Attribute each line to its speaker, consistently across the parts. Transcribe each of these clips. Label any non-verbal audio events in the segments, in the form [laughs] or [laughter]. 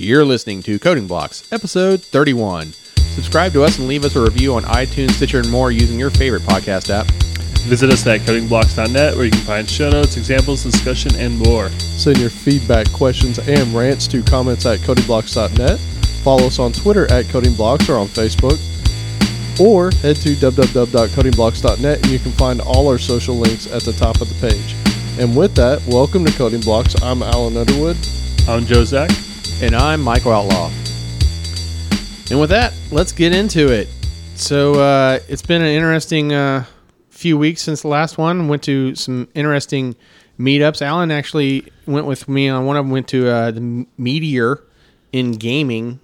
Speaker 1: You're listening to Coding Blocks, episode 31. Subscribe to us and leave us a review on iTunes, Stitcher, and more using your favorite podcast app.
Speaker 2: Visit us at codingblocks.net where you can find show notes, examples, discussion, and more.
Speaker 3: Send your feedback, questions, and rants to comments at codingblocks.net. Follow us on Twitter at codingblocks or on Facebook. Or head to www.codingblocks.net and you can find all our social links at the top of the page. And with that, welcome to Coding Blocks. I'm Alan Underwood.
Speaker 2: I'm Joe Zach.
Speaker 1: And I'm Michael Outlaw. And with that, let's get into it. So uh, it's been an interesting uh, few weeks since the last one. Went to some interesting meetups. Alan actually went with me on one of them. Went to uh, the Meteor in gaming.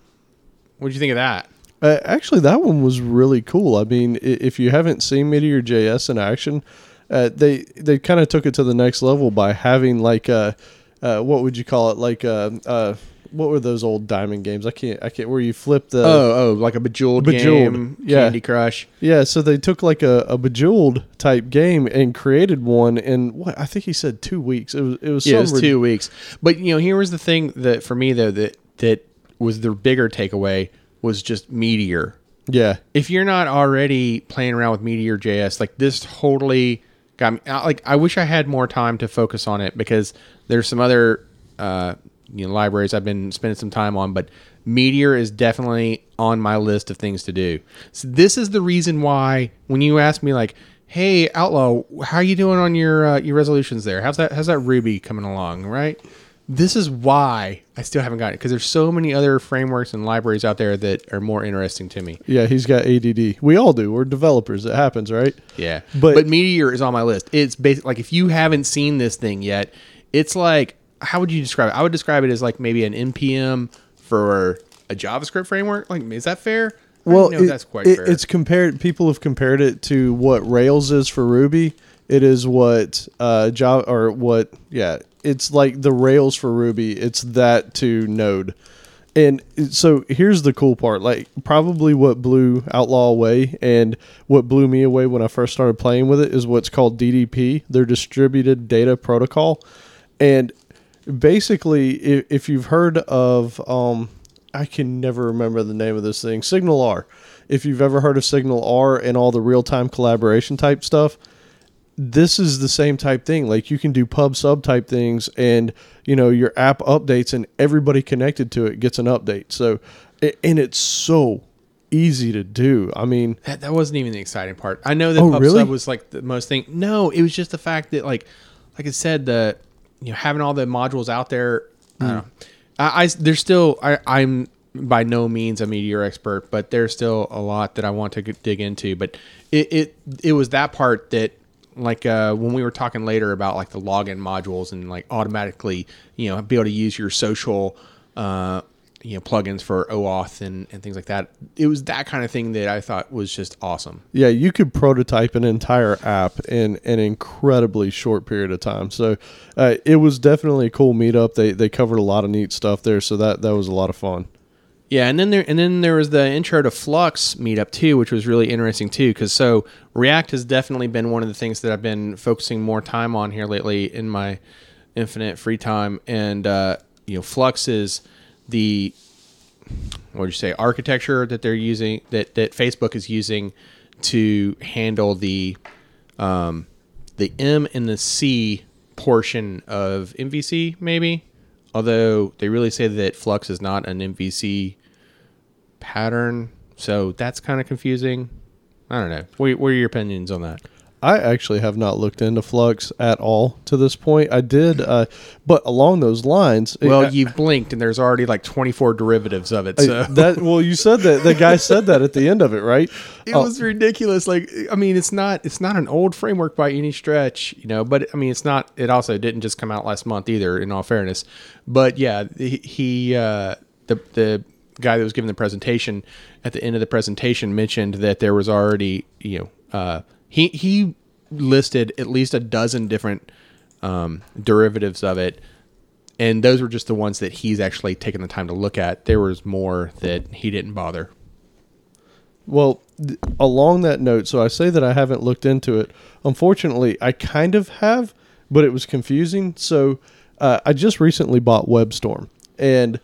Speaker 1: What did you think of that?
Speaker 3: Uh, actually, that one was really cool. I mean, if you haven't seen Meteor JS in action, uh, they they kind of took it to the next level by having like uh, uh, what would you call it? Like uh, uh, what were those old diamond games? I can't I can't where you flip the
Speaker 1: oh, oh, like a bejeweled,
Speaker 3: Bejeweled,
Speaker 1: game,
Speaker 3: yeah.
Speaker 1: Candy Crush.
Speaker 3: yeah. So they took like a, a bejeweled type game and created one in what I think he said two weeks. It was it was
Speaker 1: Yeah, it was two weeks. But you know, here was the thing that for me though that that was the bigger takeaway was just Meteor.
Speaker 3: yeah
Speaker 1: if you're not already playing around with Meteor JS, like this totally got me. Like I wish I had more time to focus on it because there's some other uh, you know libraries I've been spending some time on, but Meteor is definitely on my list of things to do. So this is the reason why when you ask me like, "Hey Outlaw, how are you doing on your uh, your resolutions there? How's that how's that Ruby coming along?" Right. This is why I still haven't gotten it because there's so many other frameworks and libraries out there that are more interesting to me.
Speaker 3: yeah. He's got ADD. We all do. We're developers. It happens, right?
Speaker 1: Yeah,
Speaker 3: But-
Speaker 1: but Meteor is on my list. It's basic like if you haven't seen this thing yet, it's like how would you describe it? I would describe it as like maybe an npm for a JavaScript framework. Like, is that fair?
Speaker 3: Well,
Speaker 1: know
Speaker 3: it-
Speaker 1: that's quite
Speaker 3: it-
Speaker 1: fair.
Speaker 3: it's compared. People have compared it to what Rails is for Ruby. It is what uh, Java or what? Yeah, it's like the Rails for Ruby. It's that to Node. And so here's the cool part. Like probably what blew Outlaw away and what blew me away when I first started playing with it is what's called DDP, their distributed data protocol. And basically, if, if you've heard of, um, I can never remember the name of this thing, SignalR. If you've ever heard of SignalR and all the real time collaboration type stuff, this is the same type thing. Like you can do pub sub type things, and you know your app updates, and everybody connected to it gets an update. So, and it's so easy to do. I mean,
Speaker 1: that, that wasn't even the exciting part. I know that
Speaker 3: Oh,
Speaker 1: PubSub
Speaker 3: really?
Speaker 1: was like the most thing. No, it was just the fact that like like I said, the you know having all the modules out there. I
Speaker 3: Hmm.
Speaker 1: I, I there's still I, I'm by no means a meteor expert, but there's still a lot that I want to dig into. But it it it was that part that like uh, when we were talking later about like the login modules and like automatically you know be able to use your social uh, you know plugins for OAuth and, and things like that. It was that kind of thing that I thought was just awesome.
Speaker 3: yeah, you could prototype an entire app in an incredibly short period of time. So, uh, it was definitely a cool meetup. They they covered a lot of neat stuff there. So that that was a lot of fun.
Speaker 1: Yeah, and then there and then there was the intro to Flux meetup too, which was really interesting too. Because so React has definitely been one of the things that I've been focusing more time on here lately in my infinite free time, and uh, you know, Flux is the what would you say architecture that they're using that that Facebook is using to handle the um, the M and the C portion of MVC maybe. Although they really say that Flux is not an MVC pattern, so that's kind of confusing. I don't know. What, what are your opinions on that?
Speaker 3: I actually have not looked into Flux at all to this point. I did, uh, but along those lines,
Speaker 1: Well, you've blinked, and there's already like 24 derivatives of it.
Speaker 3: I-
Speaker 1: So
Speaker 3: that [laughs] well, you said that the guy said that at the end of it, right?
Speaker 1: it
Speaker 3: Oh,
Speaker 1: was ridiculous. Like, I mean, it's not it's not an old framework by any stretch, you know. But I mean, it's not. It also didn't just come out last month either. In all fairness, but yeah, he, he uh, the the guy that was giving the presentation at the end of the presentation mentioned that there was already you know uh, he he listed at least a dozen different um, derivatives of it. And those were just the ones that he's actually taken the time to look at. There was more that he didn't bother.
Speaker 3: Well, th- along that note, so I say that I haven't looked into it. Unfortunately, I kind of have, but it was confusing. So uh, I just recently bought WebStorm, and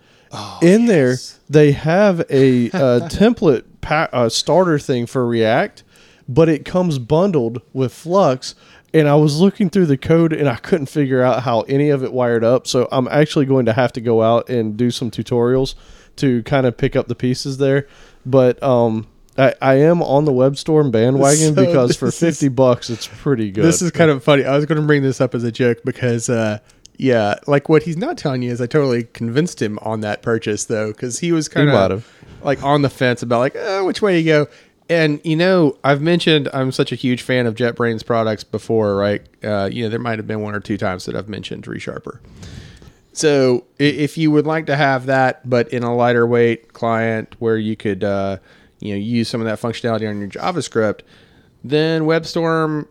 Speaker 3: in there they have a, uh [laughs] template pa- uh, starter thing for React, but it comes bundled with Flux. And I was looking through the code and I couldn't figure out how any of it wired up. So I'm actually going to have to go out and do some tutorials to kind of pick up the pieces there. But um, I, I am on the WebStorm bandwagon [laughs]
Speaker 1: So
Speaker 3: because for
Speaker 1: this is-
Speaker 3: 50 bucks, it's pretty good.
Speaker 1: This is kind of funny. I was going to bring this up as a joke because, uh, yeah, like what he's not telling you is I totally convinced him on that purchase though, because he was kind of like on the fence about like uh, which way to go. And you know, I've mentioned I'm such a huge fan of JetBrains products before, right? Uh, you know, there might have been one or two times that I've mentioned ReSharper. So if you would like to have that, but in a lighter weight client where you could, uh, you know, use some of that functionality on your JavaScript, then WebStorm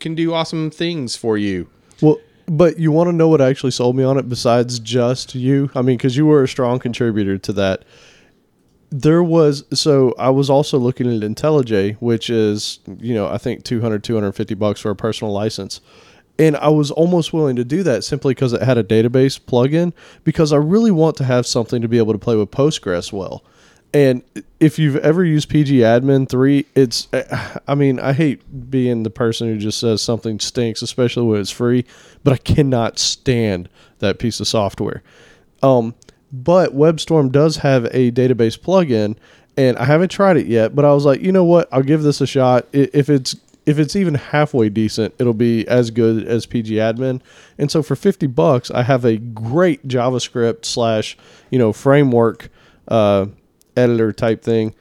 Speaker 1: can do awesome things for you.
Speaker 3: Well, but you want to know what actually sold me on it besides just you? I mean, because you were a strong contributor to that. There was, so I was also looking at IntelliJ, which is, you know, I think 200, 250 bucks for a personal license. And I was almost willing to do that simply because it had a database plugin because I really want to have something to be able to play with Postgres well. And if you've ever used pgAdmin 3, it's, [sighs] I mean, I hate being the person who just says something stinks, especially when it's free, but I cannot stand that piece of software. Um, but WebStorm does have a database plugin, and I haven't tried it yet. But I was like, you know what? I'll give this a shot. If it's if it's even halfway decent, it'll be as good as pgAdmin. And so for fifty bucks, I have a great JavaScript slash you know framework uh, editor type thing.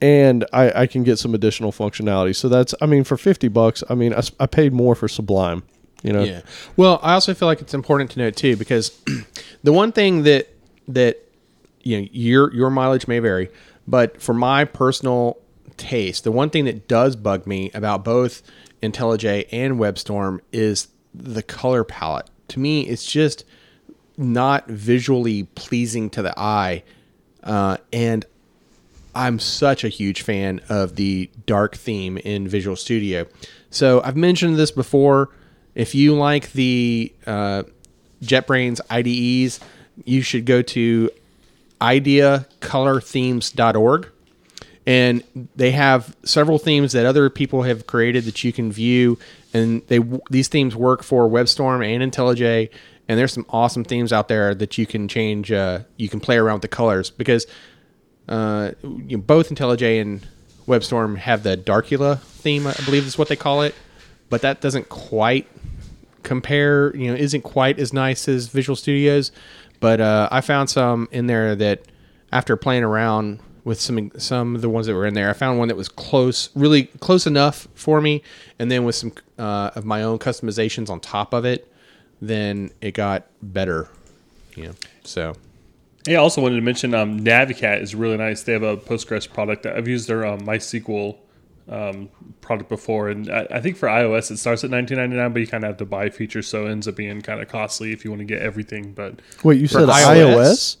Speaker 3: And I, I can get some additional functionality. So that's, I mean, for 50 bucks, I mean, I paid more for Sublime, you know?
Speaker 1: Yeah. Well, I also feel like it's important to note too because [clears throat] the one thing that that you know your your mileage may vary, but for my personal taste, the one thing that does bug me about both IntelliJ and WebStorm is the color palette. To me, it's just not visually pleasing to the eye, uh, and I'm such a huge fan of the dark theme in Visual Studio. So I've mentioned this before. If you like the uh, JetBrains IDEs, you should go to ideacolorthemes.org. And they have several themes that other people have created that you can view, and they these themes work for WebStorm and IntelliJ. And there's some awesome themes out there that you can change. Uh, you can play around with the colors because uh, you know, both IntelliJ and WebStorm have the Darcula theme, I believe is what they call it, but that doesn't quite compare. You know, isn't quite as nice as Visual Studios. But uh, I found some in there that after playing around with some some of the ones that were in there, I found one that was close, really close enough for me, and then with some uh, of my own customizations on top of it, then it got better. Yeah. so
Speaker 2: Yeah, I also wanted to mention um, Navicat is really nice. They have a Postgres product. I've used their um, MySQL um, product before, and I, I think for iOS it starts at 19.99, but you kind of have to buy features, so it ends up being kind of costly if you want to get everything. But
Speaker 3: Wait, you said
Speaker 1: iOS?
Speaker 3: iOS?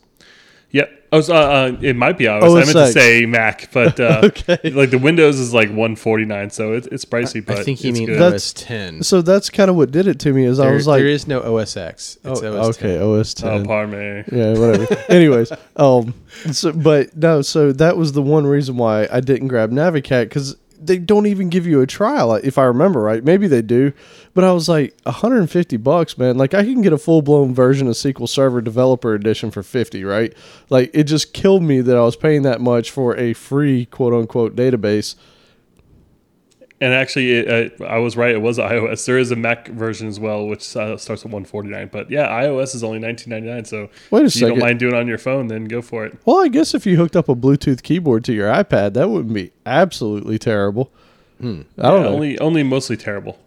Speaker 2: yeah, I was, uh, uh, it might be iOS.
Speaker 3: Oh,
Speaker 2: I
Speaker 3: it's
Speaker 2: meant to say Mac, but [laughs] uh,
Speaker 3: Okay.
Speaker 2: like the Windows is like 149, so it, it's pricey. But
Speaker 1: I think you mean
Speaker 2: good.
Speaker 3: That's-
Speaker 1: OS 10.
Speaker 3: So that's kind of what did it to me is I was like,
Speaker 1: there is no OS X. It's
Speaker 3: oh,
Speaker 1: OS
Speaker 3: okay,
Speaker 1: 10.
Speaker 3: OS
Speaker 2: Oh,
Speaker 3: 10.
Speaker 2: pardon me.
Speaker 3: yeah, whatever. [laughs] Anyways, um, so, but no, so that was the one reason why I didn't grab Navicat because they don't even give you a trial, uh, if I remember right. Maybe they do, but I was like, 150 bucks, man. Like I can get a full blown version of SQL Server Developer Edition for 50, right? Like it just killed me that I was paying that much for a free quote unquote database.
Speaker 2: And actually, it, uh, I was right. It was iOS. There is a Mac version as well, which uh, starts at 149. But yeah, iOS is only 19.99. So
Speaker 3: Wait a
Speaker 2: if you don't mind doing it on your phone, then go for it.
Speaker 3: Well, I guess if you hooked up a Bluetooth keyboard to your iPad, that wouldn't be absolutely terrible. I don't
Speaker 2: Yeah,
Speaker 3: know.
Speaker 2: only only mostly terrible.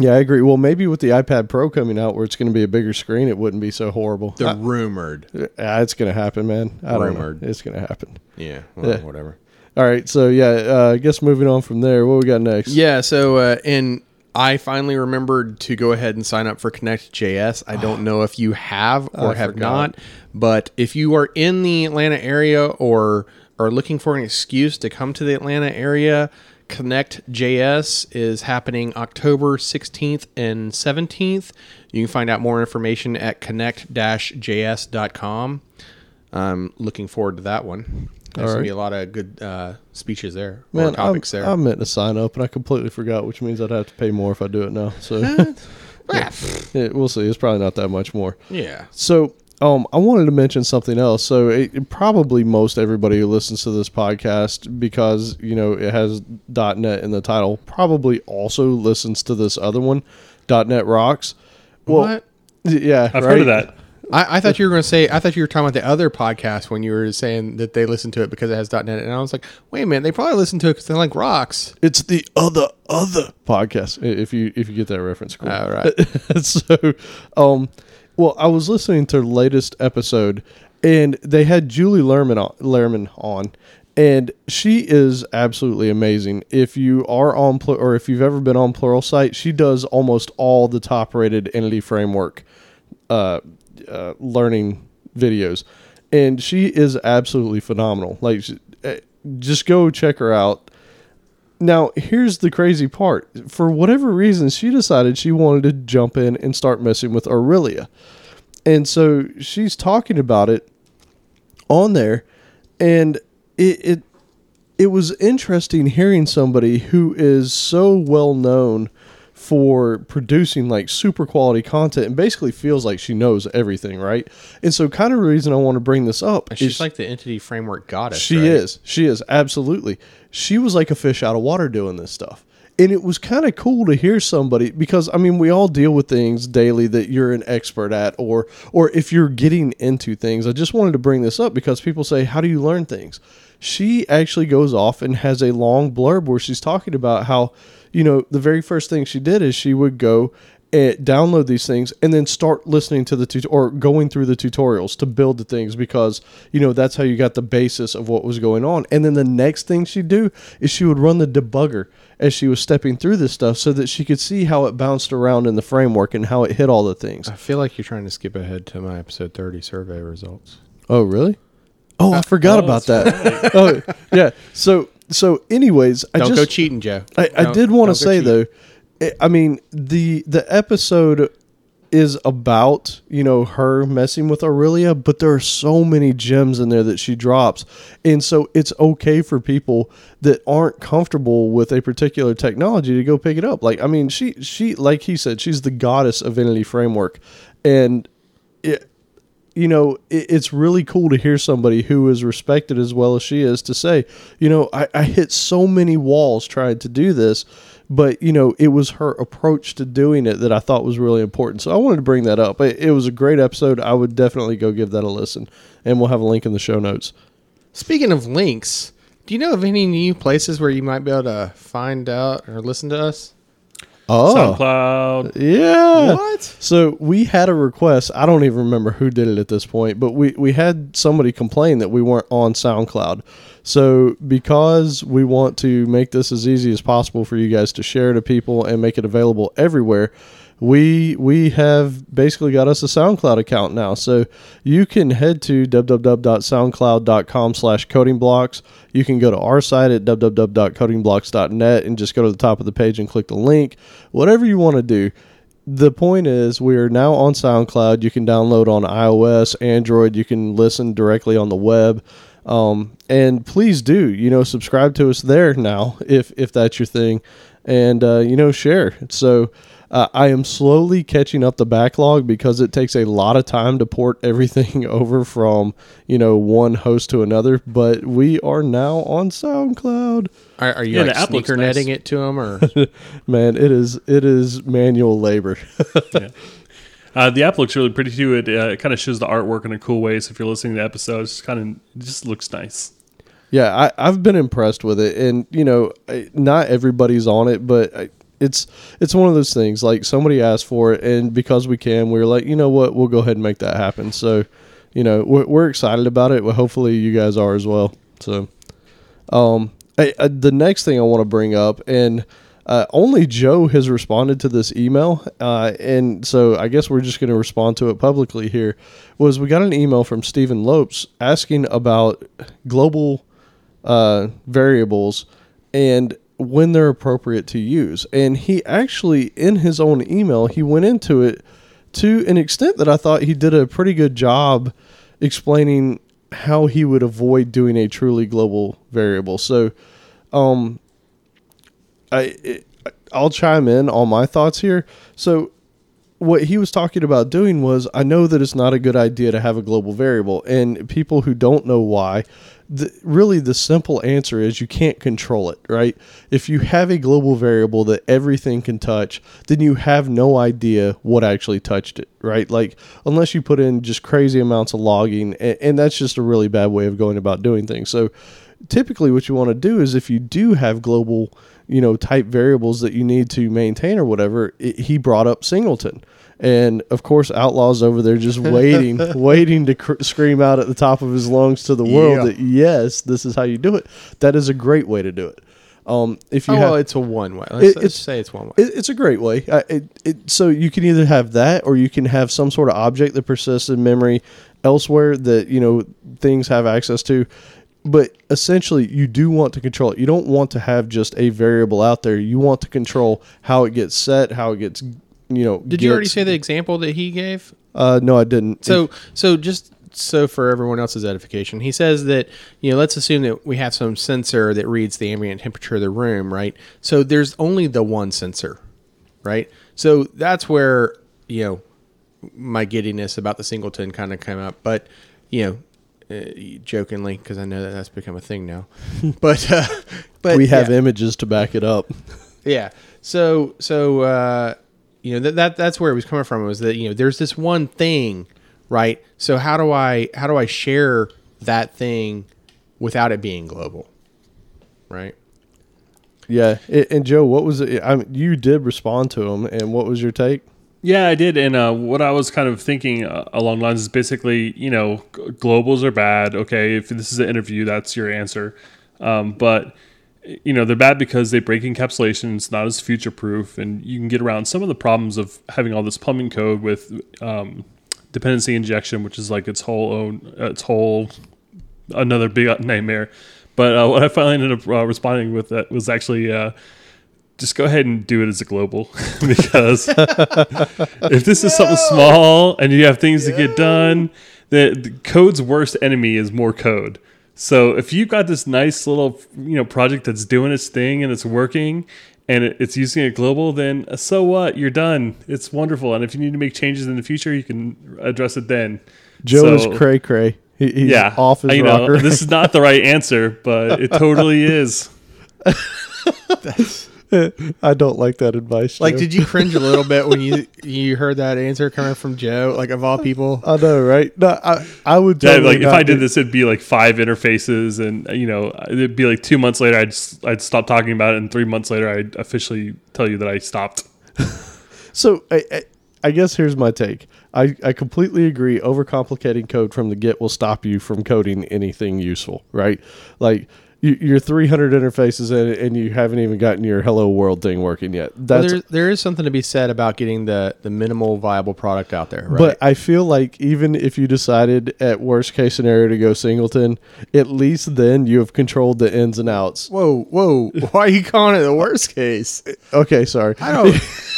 Speaker 3: Yeah, I agree. Well, maybe with the iPad Pro coming out, where it's going to be a bigger screen, it wouldn't be so horrible.
Speaker 1: The rumored.
Speaker 3: Yeah, it's going to happen, man. I don't
Speaker 1: Rumored.
Speaker 3: know. It's going to happen.
Speaker 1: Yeah, well,
Speaker 3: Yeah.
Speaker 1: whatever.
Speaker 3: All right, so yeah, uh, I guess moving on from there, what we got next?
Speaker 1: Yeah, so uh, and I finally remembered to go ahead and sign up for Connect.js. I don't know if you have or
Speaker 3: I
Speaker 1: have
Speaker 3: forgot.
Speaker 1: not, but if you are in the Atlanta area or are looking for an excuse to come to the Atlanta area, Connect.js is happening October 16th and 17th. You can find out more information at connect-js.com. I'm looking forward to that one. There's
Speaker 3: All
Speaker 1: gonna
Speaker 3: right.
Speaker 1: be a lot of good uh, speeches there or
Speaker 3: Man,
Speaker 1: topics
Speaker 3: I,
Speaker 1: there.
Speaker 3: I meant to sign up and I completely forgot, which means I'd have to pay more if I do it now. So [laughs]
Speaker 1: Ah,
Speaker 3: yeah, we'll see. It's probably not that much more.
Speaker 1: yeah.
Speaker 3: So, um, I wanted to mention something else. So, it, it- probably most everybody who listens to this podcast, because you know it has .net in the title, probably also listens to this other one, .net Rocks. Well,
Speaker 1: what?
Speaker 3: Yeah,
Speaker 2: I've
Speaker 3: right?
Speaker 2: heard of that.
Speaker 1: I, I thought you were going to say. I thought you were talking about the other podcast when you were saying that they listen to it because it has .net, and I was like, wait a minute, they probably listen to it because they like rocks.
Speaker 3: It's the other other podcast. If you if you get that reference, cool.
Speaker 1: All right. [laughs]
Speaker 3: so, um, well, I was listening to the latest episode, and they had Julie Lerman on, Lerman on, and she is absolutely amazing. If you are on Pl- or if you've ever been on Pluralsight, she does almost all the top-rated entity framework uh, uh, learning videos, and she is absolutely phenomenal. Like, eh, just go check her out. Now, here's the crazy part. For whatever reason, she decided she wanted to jump in and start messing with Aurelia. And so she's talking about it on there and it it it was interesting hearing somebody who is so well known for producing like super quality content and basically feels like she knows everything, right? And so kind of the reason I want to bring this up
Speaker 1: She's
Speaker 3: is
Speaker 1: like the entity framework goddess.
Speaker 3: she
Speaker 1: right?
Speaker 3: is. She is absolutely. She was like a fish out of water doing this stuff. And it was kind of cool to hear somebody because I mean we all deal with things daily that you're an expert at or or if you're getting into things. I just wanted to bring this up because people say how do you learn things? She actually goes off and has a long blurb where she's talking about how you know the very first thing she did is she would go and download these things and then start listening to the tut- or going through the tutorials to build the things because you know that's how you got the basis of what was going on and then the next thing she'd do is she would run the debugger as she was stepping through this stuff so that she could see how it bounced around in the framework and how it hit all the things
Speaker 1: I feel like you're trying to skip ahead to my episode 30 survey results.
Speaker 3: Oh, really? Oh, I forgot
Speaker 2: Oh,
Speaker 3: about that. [laughs] oh, yeah. So, so, anyways, I
Speaker 1: Don't
Speaker 3: just
Speaker 1: go cheating, Joe.
Speaker 3: I, I did want to say
Speaker 1: cheating.
Speaker 3: though, I- mean the the episode is about you know her messing with Aurelia, but there are so many gems in there that she drops, and so it's okay for people that aren't comfortable with a particular technology to go pick it up. Like I mean, she she like he said, she's the goddess of Entity Framework, and it you know, it, it's really cool to hear somebody who is respected as well as she is to say, you know, I, I hit so many walls trying to do this, but you know, it was her approach to doing it that I thought was really important. So I wanted to bring that up. It, it was a great episode. I would definitely go give that a listen, and we'll have a link in the show notes.
Speaker 1: Speaking of links, do you know of any new places where you might be able to find out or listen to us?
Speaker 3: Oh,
Speaker 2: SoundCloud.
Speaker 3: yeah.
Speaker 1: What?
Speaker 3: So we had a request. I don't even remember who did it at this point, but we, we had somebody complain that we weren't on SoundCloud. So because we want to make this as easy as possible for you guys to share to people and make it available everywhere, we we have basically got us a SoundCloud account now. So you can head to www.soundcloud.com slash coding blocks. You can go to our site at www.codingblocks.net and just go to the top of the page and click the link. Whatever you want to do the point is we are now on SoundCloud. You can download on iOS, Android. You can listen directly on the web. Um, and please do, you know, subscribe to us there now if if that's your thing, and uh, you know, share. So uh, I am slowly catching up the backlog because it takes a lot of time to port [laughs] everything over from you know one host to another. But we are now on SoundCloud.
Speaker 1: Are, are you
Speaker 2: Yeah,
Speaker 1: like
Speaker 2: the app
Speaker 1: sneaker
Speaker 2: nice.
Speaker 1: netting it to them or? [laughs]
Speaker 3: Man, it is it is manual labor. [laughs]
Speaker 2: Uh, the app looks really pretty too. It uh, kind of shows the artwork in a cool way. So if you're listening to episodes, it's kind of just looks nice.
Speaker 3: Yeah, I, I've been impressed with it, and you know, I- not everybody's on it, but I, it's it's one of those things. Like somebody asked for it, and because we can, we are like, you know what, we'll go ahead and make that happen. So, you know, we're, we're excited about it. Well, hopefully, you guys are as well. So, um, I, I, the next thing I want to bring up, and uh, only Joe has responded to this email, uh, and so I guess we're just going to respond to it publicly here. Was we got an email from Stephen Lopes asking about global uh, variables and when they're appropriate to use, and he actually in his own email he went into it to an extent that I thought he did a pretty good job explaining how he would avoid doing a truly global variable. So, um, I it, I'll chime in on my thoughts here. So, what he was talking about doing was I know that it's not a good idea to have a global variable, and people who don't know why, the, really the simple answer is you can't control it, right? If you have a global variable that everything can touch, then you have no idea what actually touched it, right? Like unless you put in just crazy amounts of logging, and, and that's just a really bad way of going about doing things. So typically what you want to do is if you do have global you know type variables that you need to maintain or whatever it, he brought up singleton and of course outlaws over there just [laughs] waiting waiting to cr- scream out at the top of his lungs to the world
Speaker 1: Yeah.
Speaker 3: that yes this is how you do it that is a great way to do it um, if you
Speaker 1: Oh,
Speaker 3: have,
Speaker 1: well, it's a one way. Let's,
Speaker 3: It-
Speaker 1: let's
Speaker 3: it's-
Speaker 1: say it's one way.
Speaker 3: it, it's a great way. I, it, it, so you can either have that, or you can have some sort of object that persists in memory elsewhere that you know things have access to. But essentially, you do want to control it. You don't want to have just a variable out there. You want to control how it gets set, how it gets. You know.
Speaker 1: Did you already say the example that he gave?
Speaker 3: Uh, no, I didn't.
Speaker 1: So, so just so for everyone else's edification, he says that you know, let's assume that we have some sensor that reads the ambient temperature of the room, right? So there's only the one sensor, right? So that's where you know my giddiness about the singleton kind of came up, but you know. Uh, jokingly, because I know that that's become a thing now, [laughs] but uh, but
Speaker 3: we have
Speaker 1: yeah.
Speaker 3: images to back it up.
Speaker 1: Yeah. So so uh, you know that, that that's where it was coming from was that you know there's this one thing, right? So how do I how do I share that thing without it being global, right?
Speaker 3: Yeah. A- And Joe, what was it? I mean, you did respond to him, and what was your take?
Speaker 2: Yeah, I did. And uh, what I was kind of thinking uh, along lines is basically, you know, g- globals are bad. Okay, if this is an interview, that's your answer. Um, but you know, they're bad because they break encapsulation. It's not as future proof, and you can get around some of the problems of having all this plumbing code with um, dependency injection, which is like its whole own, its whole another big nightmare. But uh, what I finally ended up uh, responding with that was actually uh, just go ahead and do it as a global [laughs] because [laughs] if this is something small and you have things to get done, the, the code's worst enemy is more code. So if you've got this nice little you know project that's doing its thing and it's working and it's using a global, then so what? You're done. It's wonderful. And if you need to make changes in the future, you can address it then.
Speaker 3: Joe
Speaker 2: So-
Speaker 3: is cray cray. He, he's
Speaker 2: yeah,
Speaker 3: off his
Speaker 2: you know, this is not the right answer, but it totally is. [laughs] [laughs]
Speaker 3: I don't like that advice.
Speaker 1: Like,
Speaker 3: Joe.
Speaker 1: did you cringe a little bit when you [laughs] you heard that answer coming from Joe? Like of all people,
Speaker 3: I know, right? No, I, I would
Speaker 2: Yeah,
Speaker 3: totally
Speaker 2: like if
Speaker 3: not
Speaker 2: I did
Speaker 3: do-
Speaker 2: this, it'd be like five interfaces, and you know, it'd be like two months later, I'd s- I'd stop talking about it, and three months later, I'd officially tell you that I stopped. [laughs]
Speaker 3: So I, I, I guess here's my take. I, I completely agree. Overcomplicating code from the get will stop you from coding anything useful, right? Like you, you're 300 interfaces in and you haven't even gotten your hello world thing working yet.
Speaker 1: Well, there there is something to be said about getting the the minimal viable product out there, right?
Speaker 3: But I feel like even if you decided at worst case scenario to go singleton, at least then you have controlled the ins and outs.
Speaker 1: whoa, whoa! [laughs] Why are you calling it the worst case?
Speaker 3: Okay, sorry.
Speaker 1: I don't. [laughs]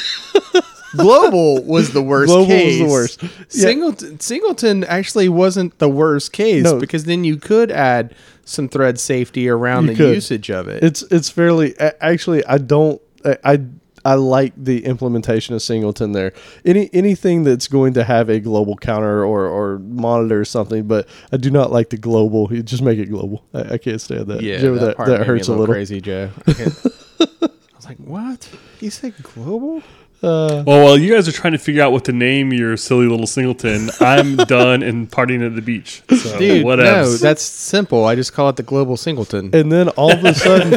Speaker 1: Global was the worst.
Speaker 3: Global was the worst. Yeah.
Speaker 1: Singleton, Singleton actually wasn't the worst case
Speaker 3: No.
Speaker 1: because then you could add some thread safety around
Speaker 3: You
Speaker 1: the
Speaker 3: could.
Speaker 1: usage of it.
Speaker 3: It's it's fairly actually I don't I, I I like the implementation of singleton there. Any anything that's going to have a global counter or, or monitor or something, but I do not like the global. You just make it global. I, I can't stand that.
Speaker 1: yeah,
Speaker 3: Joe,
Speaker 1: that,
Speaker 3: that, that
Speaker 1: made me
Speaker 3: hurts a little.
Speaker 1: crazy, Joe. I, [laughs] I was like, "What? He said global?"
Speaker 3: Uh,
Speaker 2: Well, while you guys are trying to figure out what to name your silly little singleton, I'm [laughs] done and partying at the beach. So
Speaker 1: Dude,
Speaker 2: what
Speaker 1: no, that's simple. I just call it the global singleton.
Speaker 3: and then all of a [laughs] sudden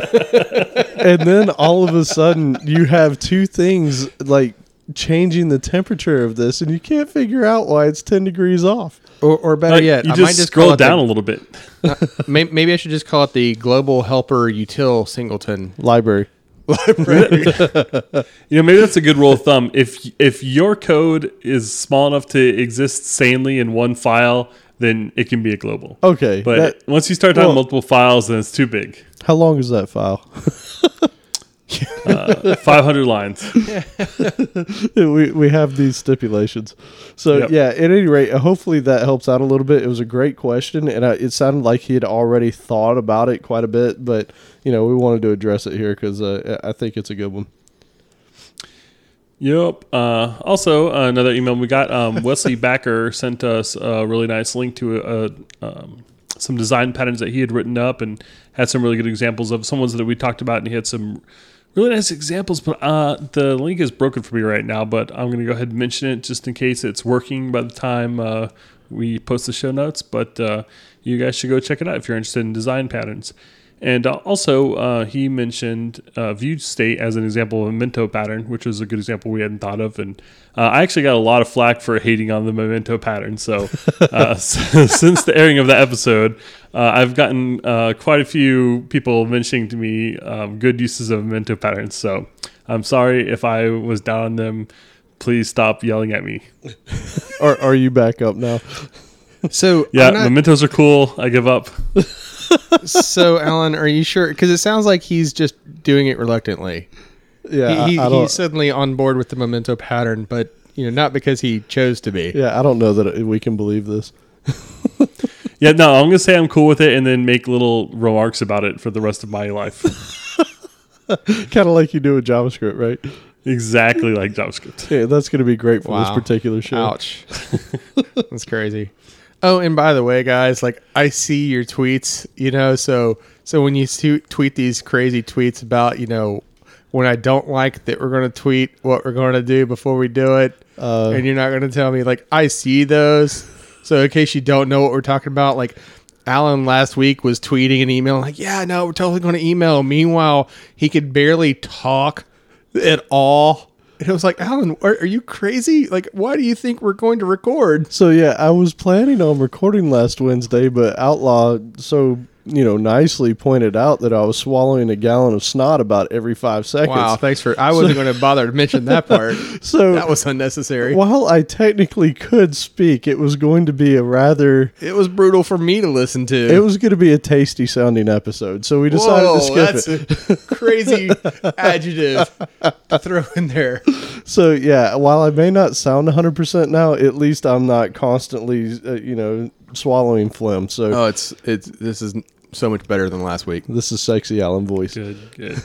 Speaker 3: and then all of a sudden you have two things like changing the temperature of this and you can't figure out why it's 10 degrees off
Speaker 1: or, or better
Speaker 2: Like,
Speaker 1: yet,
Speaker 2: you
Speaker 1: I
Speaker 2: just,
Speaker 1: might just
Speaker 2: scroll
Speaker 1: it
Speaker 2: down
Speaker 1: the-
Speaker 2: a little bit. [laughs]
Speaker 1: Maybe, maybe I should just call it the global helper util singleton.
Speaker 3: library [laughs]
Speaker 2: You know, maybe that's a good rule of thumb. If if your code is small enough to exist sanely in one file, then it can be a global.
Speaker 3: okay
Speaker 2: But
Speaker 3: that-
Speaker 2: once you start having
Speaker 3: well-
Speaker 2: multiple files, then it's too big.
Speaker 3: how long is that file [laughs] [laughs]
Speaker 2: Uh, 500 lines. [laughs]
Speaker 3: we we have these stipulations. So
Speaker 2: Yep.
Speaker 3: yeah, at any rate, uh, hopefully that helps out a little bit. It was a great question, and uh, it sounded like he had already thought about it quite a bit. But you know, we wanted to address it here because uh, I think it's a good one.
Speaker 2: Yep. Uh, also, uh, another email we got. Um, Wesley [laughs] Backer sent us a really nice link to a, um, some design patterns that he had written up and had some really good examples of some ones that we talked about, and he had some really nice examples. But uh, the link is broken for me right now, but I'm going to go ahead and mention it just in case it's working by the time uh, we post the show notes. But uh, you guys should go check it out if you're interested in design patterns. And uh, also, uh, he mentioned uh, view state as an example of a memento pattern, which was a good example we hadn't thought of. And uh, I actually got a lot of flack for hating on the memento pattern. So, [laughs] uh, [laughs] since the airing of that episode, uh, I've gotten uh, quite a few people mentioning to me um, good uses of memento patterns. So, I'm sorry if I was down on them. Please stop yelling at me.
Speaker 3: Are are you back up now?
Speaker 1: So
Speaker 2: Yeah,
Speaker 1: not-
Speaker 2: mementos are cool. I give up. [laughs]
Speaker 1: so Alan, are you sure? Because it sounds like he's just doing it reluctantly.
Speaker 3: Yeah,
Speaker 1: he, he,
Speaker 3: I, I
Speaker 1: he's suddenly on board with the memento pattern, but you know, not because he chose to be.
Speaker 3: yeah, I don't know that we can believe this. [laughs]
Speaker 2: Yeah, no, I'm gonna say I'm cool with it, and then make little remarks about it for the rest of my life. [laughs]
Speaker 3: kind of like you do with JavaScript, right?
Speaker 2: exactly like JavaScript.
Speaker 3: Yeah, that's going to be great for this particular show.
Speaker 1: Ouch. [laughs] That's crazy. Oh, and by the way, guys, like I see your tweets, you know, so so when you tweet these crazy tweets about, you know, when I don't like that we're going to tweet what we're going to do before we do it,
Speaker 3: Uh,
Speaker 1: and you're not going to tell me like I see those. So in case you don't know what we're talking about, like Alan last week was tweeting an email like, "Yeah, no, we're totally going to email." Meanwhile, he could barely talk at all. And I was like, Alan, are, are you crazy? Like, why do you think we're going to record?
Speaker 3: So yeah, I was planning on recording last Wednesday, but Outlaw so you know nicely pointed out that I was swallowing a gallon of snot about every five seconds.
Speaker 1: Wow, thanks for. I wasn't going to bother to mention that [laughs] part.
Speaker 3: So
Speaker 1: That was unnecessary.
Speaker 3: while I technically could speak, it was going to be a rather.
Speaker 1: It was brutal for me to listen to.
Speaker 3: It was going to be a tasty sounding episode, so we decided
Speaker 1: Whoa,
Speaker 3: to skip
Speaker 1: that's
Speaker 3: it.
Speaker 1: a [laughs] crazy adjective to throw in there.
Speaker 3: So yeah, while I may not sound 100% now, at least I'm not constantly, uh, you know, swallowing phlegm. So
Speaker 1: Oh, it's it's this is so much better than last week.
Speaker 3: this is sexy Alan voice.
Speaker 2: Good, good.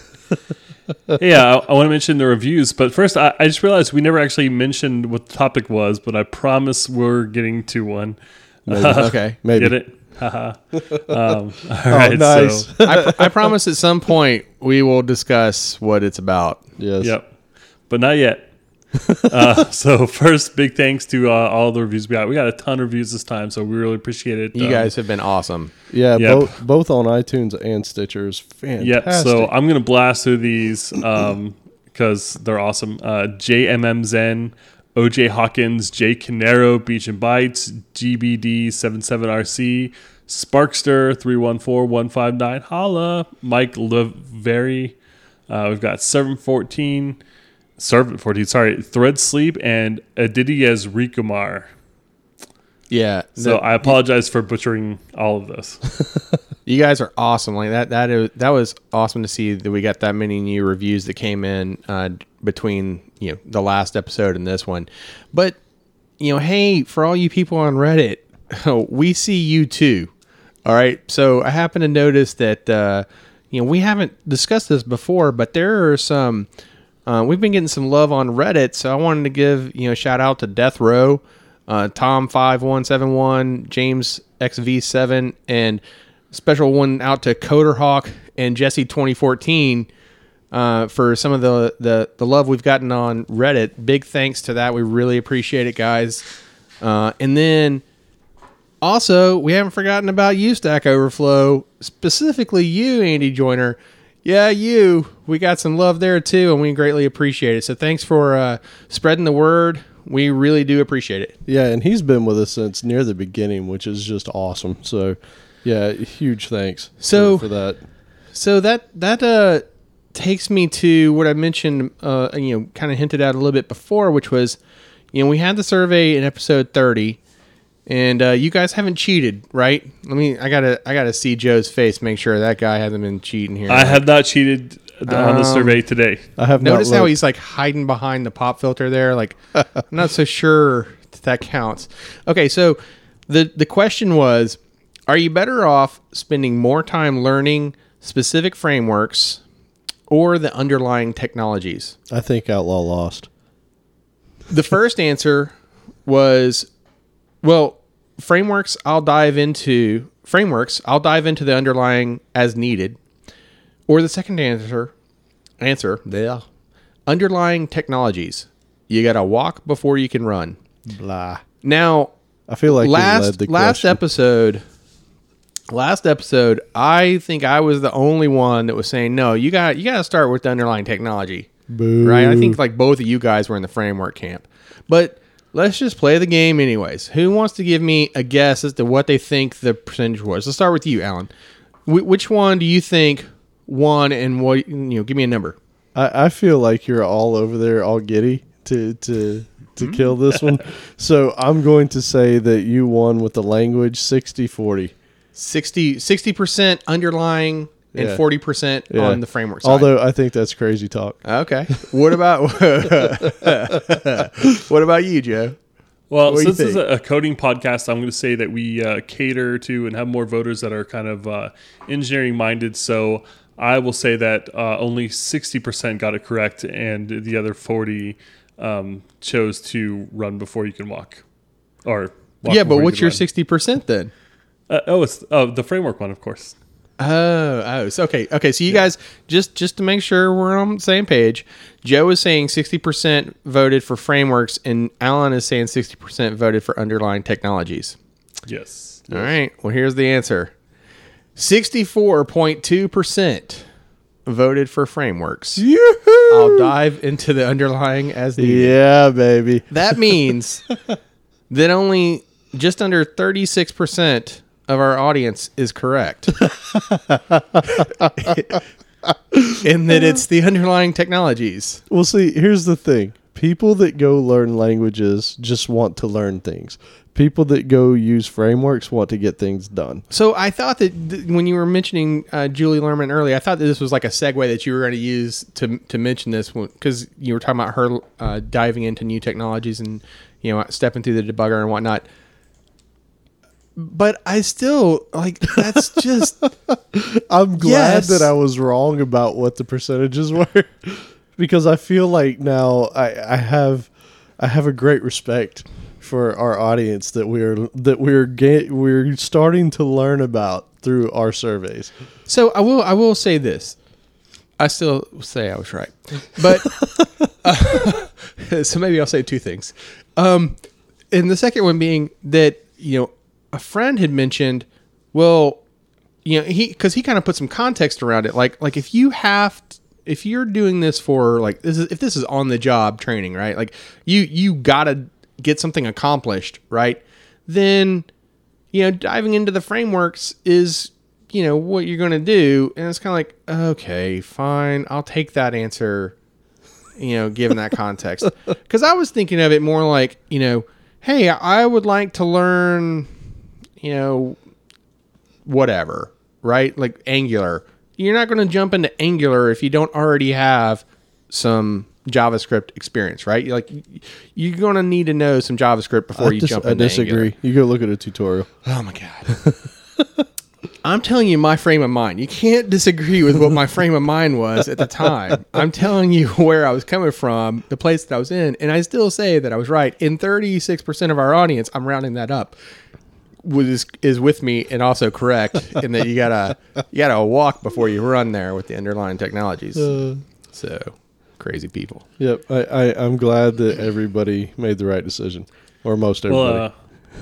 Speaker 2: [laughs] yeah, I, I want to mention the reviews, but first, I, I just realized we never actually mentioned what the topic was, but I promise we're getting to one. [laughs]
Speaker 1: Okay.
Speaker 3: Maybe.
Speaker 2: Get it? Haha. [laughs] um, all right,
Speaker 3: nice.
Speaker 2: so
Speaker 1: I, pr- I promise at some point we will discuss what it's about.
Speaker 3: Yes.
Speaker 2: Yep. But not yet. [laughs] uh, so first, big thanks to uh, all the reviews we got. We got a ton of reviews this time, so we really appreciate it.
Speaker 1: You
Speaker 2: Um,
Speaker 1: guys have been awesome.
Speaker 3: Yeah,
Speaker 2: Yep.
Speaker 3: both both on iTunes and Stitchers. Fantastic.
Speaker 2: Yep. So I'm gonna blast through these because they're awesome. Uh, JMM Zen, OJ Hawkins, J Canero, Beach and Bites, GBD77RC, Sparkster 314159, Holla, Mike Levery. Uh, we've got 714, Servant 14, sorry, Thread Sleep, and Adidias Rikumar.
Speaker 1: Yeah.
Speaker 2: So I apologize for butchering all of this. [laughs]
Speaker 1: you guys are awesome. Like that. That is, that was awesome to see that we got that many new reviews that came in uh, between you know the last episode and this one. But you know, hey, for all you people on Reddit, [laughs] we see you too. All right. So I happen to notice that uh, you know we haven't discussed this before, but there are some. Uh, we've been getting some love on Reddit, so I wanted to give you know shout out to Death Row, uh, Tom five one seven one, James XV seven, and special one out to Coderhawk and Jesse twenty fourteen uh, for some of the, the the love we've gotten on Reddit. Big thanks to that. We really appreciate it, guys. Uh, and then also, we haven't forgotten about you, Stack Overflow, specifically you, Andy Joyner. Yeah, you. We got some love there too, and we greatly appreciate it. So thanks for uh, spreading the word. We really do appreciate it.
Speaker 3: Yeah, and he's been with us since near the beginning, which is just awesome. So, yeah, huge thanks.
Speaker 1: So-
Speaker 3: for, that.
Speaker 1: So that that uh, takes me to what I mentioned, uh, you know, kind of hinted at a little bit before, which was, you know, we had the survey in episode thirty, And uh, you guys haven't cheated, right? Let me. I gotta. I gotta see Joe's face. Make sure that guy hasn't been cheating here.
Speaker 2: I have not cheated on the
Speaker 1: Um,
Speaker 2: survey today.
Speaker 3: I have not.
Speaker 1: Notice
Speaker 3: how
Speaker 1: he's like hiding behind the pop filter there. Like, I'm not so sure that, that counts. Okay, so the the question was, are you better off spending more time learning specific frameworks or the underlying technologies?
Speaker 3: I think Outlaw lost.
Speaker 1: The first answer was, well, frameworks. I'll dive into frameworks. I'll dive into the underlying as needed. Or the second answer, answer, yeah, underlying technologies. You got to walk before you can run.
Speaker 3: Blah.
Speaker 1: Now,
Speaker 3: I feel like
Speaker 1: last last episode, last episode, I think I was the only one that was saying no. You got you got to start with the underlying technology,
Speaker 3: Boo.
Speaker 1: right? I think like both of you guys were in the framework camp, but let's just play the game anyways. Who wants to give me a guess as to what they think the percentage was? Let's start with you, Alan. Wh- which one do you think won, and what you know? Give me a number.
Speaker 3: I, I feel like you're all over there, all giddy to to to
Speaker 1: Hmm?
Speaker 3: kill this one. [laughs] So I'm going to say that you won with the language 60-40.
Speaker 1: 60 percent underlying and
Speaker 3: Yeah.
Speaker 1: forty percent
Speaker 3: Yeah.
Speaker 1: on the framework side.
Speaker 3: Although I think that's crazy talk.
Speaker 1: Okay. [laughs] What about [laughs] what about you, Joe?
Speaker 2: Well,
Speaker 1: What do you
Speaker 2: since this is a a coding podcast, I'm going to say that we uh, cater to and have more voters that are kind of uh, engineering minded. So I will say that uh, only 60% got it correct, and the other 40 um, chose to run before you can walk. Or walk
Speaker 1: yeah, but
Speaker 2: before you
Speaker 1: what's
Speaker 2: can
Speaker 1: your
Speaker 2: run.
Speaker 1: sixty percent then?
Speaker 2: Uh, oh, it's oh, the framework one, of course.
Speaker 1: Oh, oh, so okay, okay. So you guys just just to make sure we're on the same page, Joe is saying sixty percent voted for frameworks, and Alan is saying sixty percent voted for underlying technologies.
Speaker 2: Yes.
Speaker 1: All right. Well, here's the answer: sixty-four point two percent voted for frameworks.
Speaker 3: Yoo-hoo!
Speaker 1: I'll dive into the underlying as needed.
Speaker 3: Yeah, baby.
Speaker 1: That means [laughs] that only just under 36% of our audience is correct. [laughs] and that it's the underlying technologies.
Speaker 3: Well, see, here's the thing. People that go learn languages just want to learn things. People that go use frameworks want to get things done.
Speaker 1: So I thought that th- when you were mentioning uh, Julie Lerman earlier, I thought that this was like a segue that you were going to use to to mention this because you were talking about her uh, diving into new technologies and you know stepping through the debugger and whatnot. But I still like that's just [laughs]
Speaker 3: I'm glad
Speaker 1: Yes.
Speaker 3: that I was wrong about what the percentages [laughs] were because I feel like now I, I have I have a great respect for our audience that we're that we're ga- we're starting to learn about through our surveys.
Speaker 1: So I will I will say this. I still say I was right, but uh, [laughs] so maybe I'll say two things. Um, and the second one being that you know a friend had mentioned, well, you know he because he kind of put some context around it, like like if you have t- if you're doing this for like this is if this is on the job training, right? Like you you gotta get something accomplished, right? Then you know, diving into the frameworks is, you know, what you're to do. And it's kind of like, okay, fine. I'll take that answer, you know, given that context. Because I was thinking of it more like, you know, hey, I would like to learn, you know, whatever, right? Like Angular. You're not going to jump into Angular if you don't already have some JavaScript experience, right? Like, you're going to need to know some JavaScript before you
Speaker 3: dis-
Speaker 1: jump
Speaker 3: I disagree.
Speaker 1: Angular.
Speaker 3: You go look at a tutorial.
Speaker 1: Oh my god. [laughs] I'm telling you my frame of mind. You can't disagree with what my frame of mind was at the time. I'm telling you where I was coming from, the place that I was in, and I still say that I was right. In 36% of our audience, I'm rounding that up. Was is with me and also correct in that you gotta you gotta walk before you run there with the underlying technologies. so crazy people.
Speaker 3: Yep, I, I I'm glad that everybody made the right decision, or most everybody.
Speaker 2: Well, uh,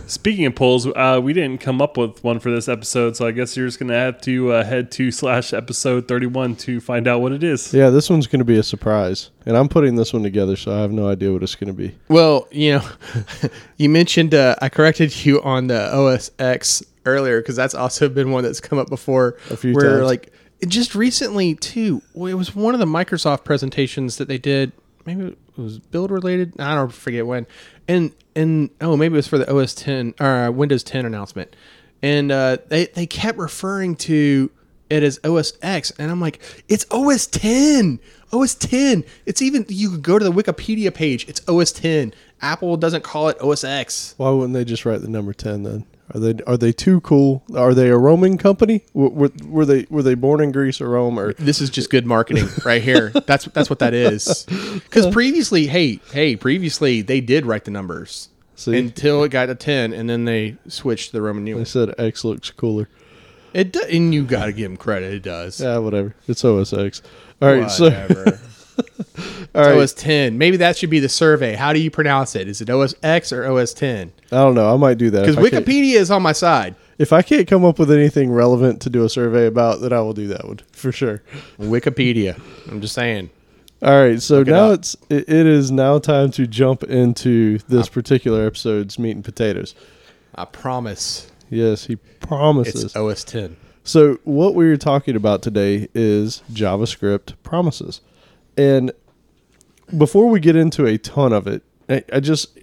Speaker 2: speaking of polls, uh, we didn't come up with one for this episode, so I guess you're just going to have to uh, head to slash episode 31 to find out what it is.
Speaker 3: yeah, this one's going to be a surprise, and I'm putting this one together, so I have no idea what it's going to be.
Speaker 1: Well, you know, [laughs] you mentioned uh, I corrected you on the OS X earlier because that's also been one that's come up before.
Speaker 3: A few
Speaker 1: where
Speaker 3: times.
Speaker 1: like just recently too. It was one of the Microsoft presentations that they did. Maybe it was build related. I don't forget when. And and oh maybe it was for the OS 10 or uh, Windows 10 announcement, and uh, they they kept referring to it as OS X, and I'm like, it's OS 10, OS 10. It's even you could go to the Wikipedia page. It's OS 10. Apple doesn't call it OS X.
Speaker 3: Why wouldn't they just write the number ten then? Are they are they too cool? Are they a Roman company? Were, were, were they were they born in Greece or Rome? Or
Speaker 1: This is just good marketing right here. [laughs] That's that's what that is. [laughs] Because previously, hey hey, previously they did write the numbers
Speaker 3: See?
Speaker 1: until it got to 10, and then they switched to the Roman
Speaker 3: numeral.
Speaker 1: they
Speaker 3: said X looks cooler.
Speaker 1: It do, and you got to give them credit. It does.
Speaker 3: Yeah, whatever. It's OSX. All right, so
Speaker 1: Whatever.
Speaker 3: all [laughs] [laughs] right.
Speaker 1: OS 10. Maybe that should be the survey. How do you pronounce it? Is it OS X or OS 10?
Speaker 3: I don't know. I might do that
Speaker 1: Because
Speaker 3: I
Speaker 1: Wikipedia is on my side.
Speaker 3: If I can't come up with anything relevant to do a survey about, then I will do that one for sure.
Speaker 1: Wikipedia. I'm just saying.
Speaker 3: All right, so
Speaker 1: it
Speaker 3: now
Speaker 1: up.
Speaker 3: it's it, it is now time to jump into this particular episode's meat and potatoes.
Speaker 1: I promise
Speaker 3: Yes, he promises.
Speaker 1: it's OS 10.
Speaker 3: So what we are talking about today is JavaScript promises, and before we get into a ton of it, I, I just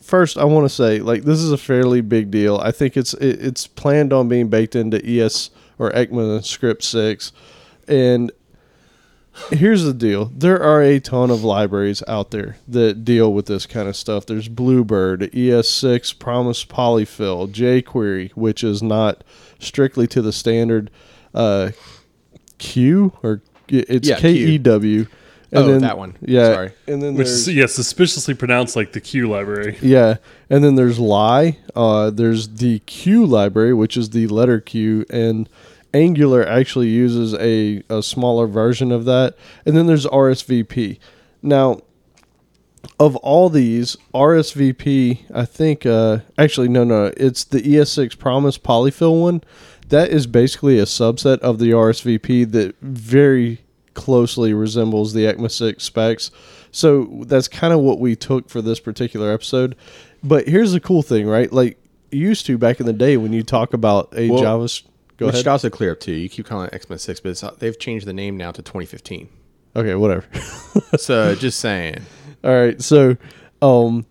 Speaker 3: first I want to say like this is a fairly big deal. I think it's it, it's planned on being baked into ES or ECMAScript six, and here's the deal there are a ton of libraries out there that deal with this kind of stuff there's bluebird es6 promise polyfill jquery which is not strictly to the standard uh, q or it's
Speaker 1: Yeah, Q.
Speaker 3: kew
Speaker 1: Oh, that one.
Speaker 3: yeah
Speaker 1: Sorry.
Speaker 3: and then
Speaker 2: Which
Speaker 3: there's
Speaker 2: is, yeah, suspiciously pronounced like the Q library.
Speaker 3: yeah, and then there's lie. Uh, there's the Q library, which is the letter Q, and Angular actually uses a, a smaller version of that. And then there's RSVP. Now, of all these, RSVP, I think, uh, actually, no, no, it's the ES6 Promise Polyfill one. That is basically a subset of the RSVP that very closely resembles the ECMA 6 specs. So that's kind of what we took for this particular episode. But here's the cool thing, right? Like, used to back in the day when you talk about a
Speaker 1: Well,
Speaker 3: Java. Go ahead.
Speaker 1: should also clear up too. You keep calling it ECMA 6, but it's, they've changed the name now to 2015.
Speaker 3: Okay, whatever. [laughs]
Speaker 1: So just saying.
Speaker 3: All right, so um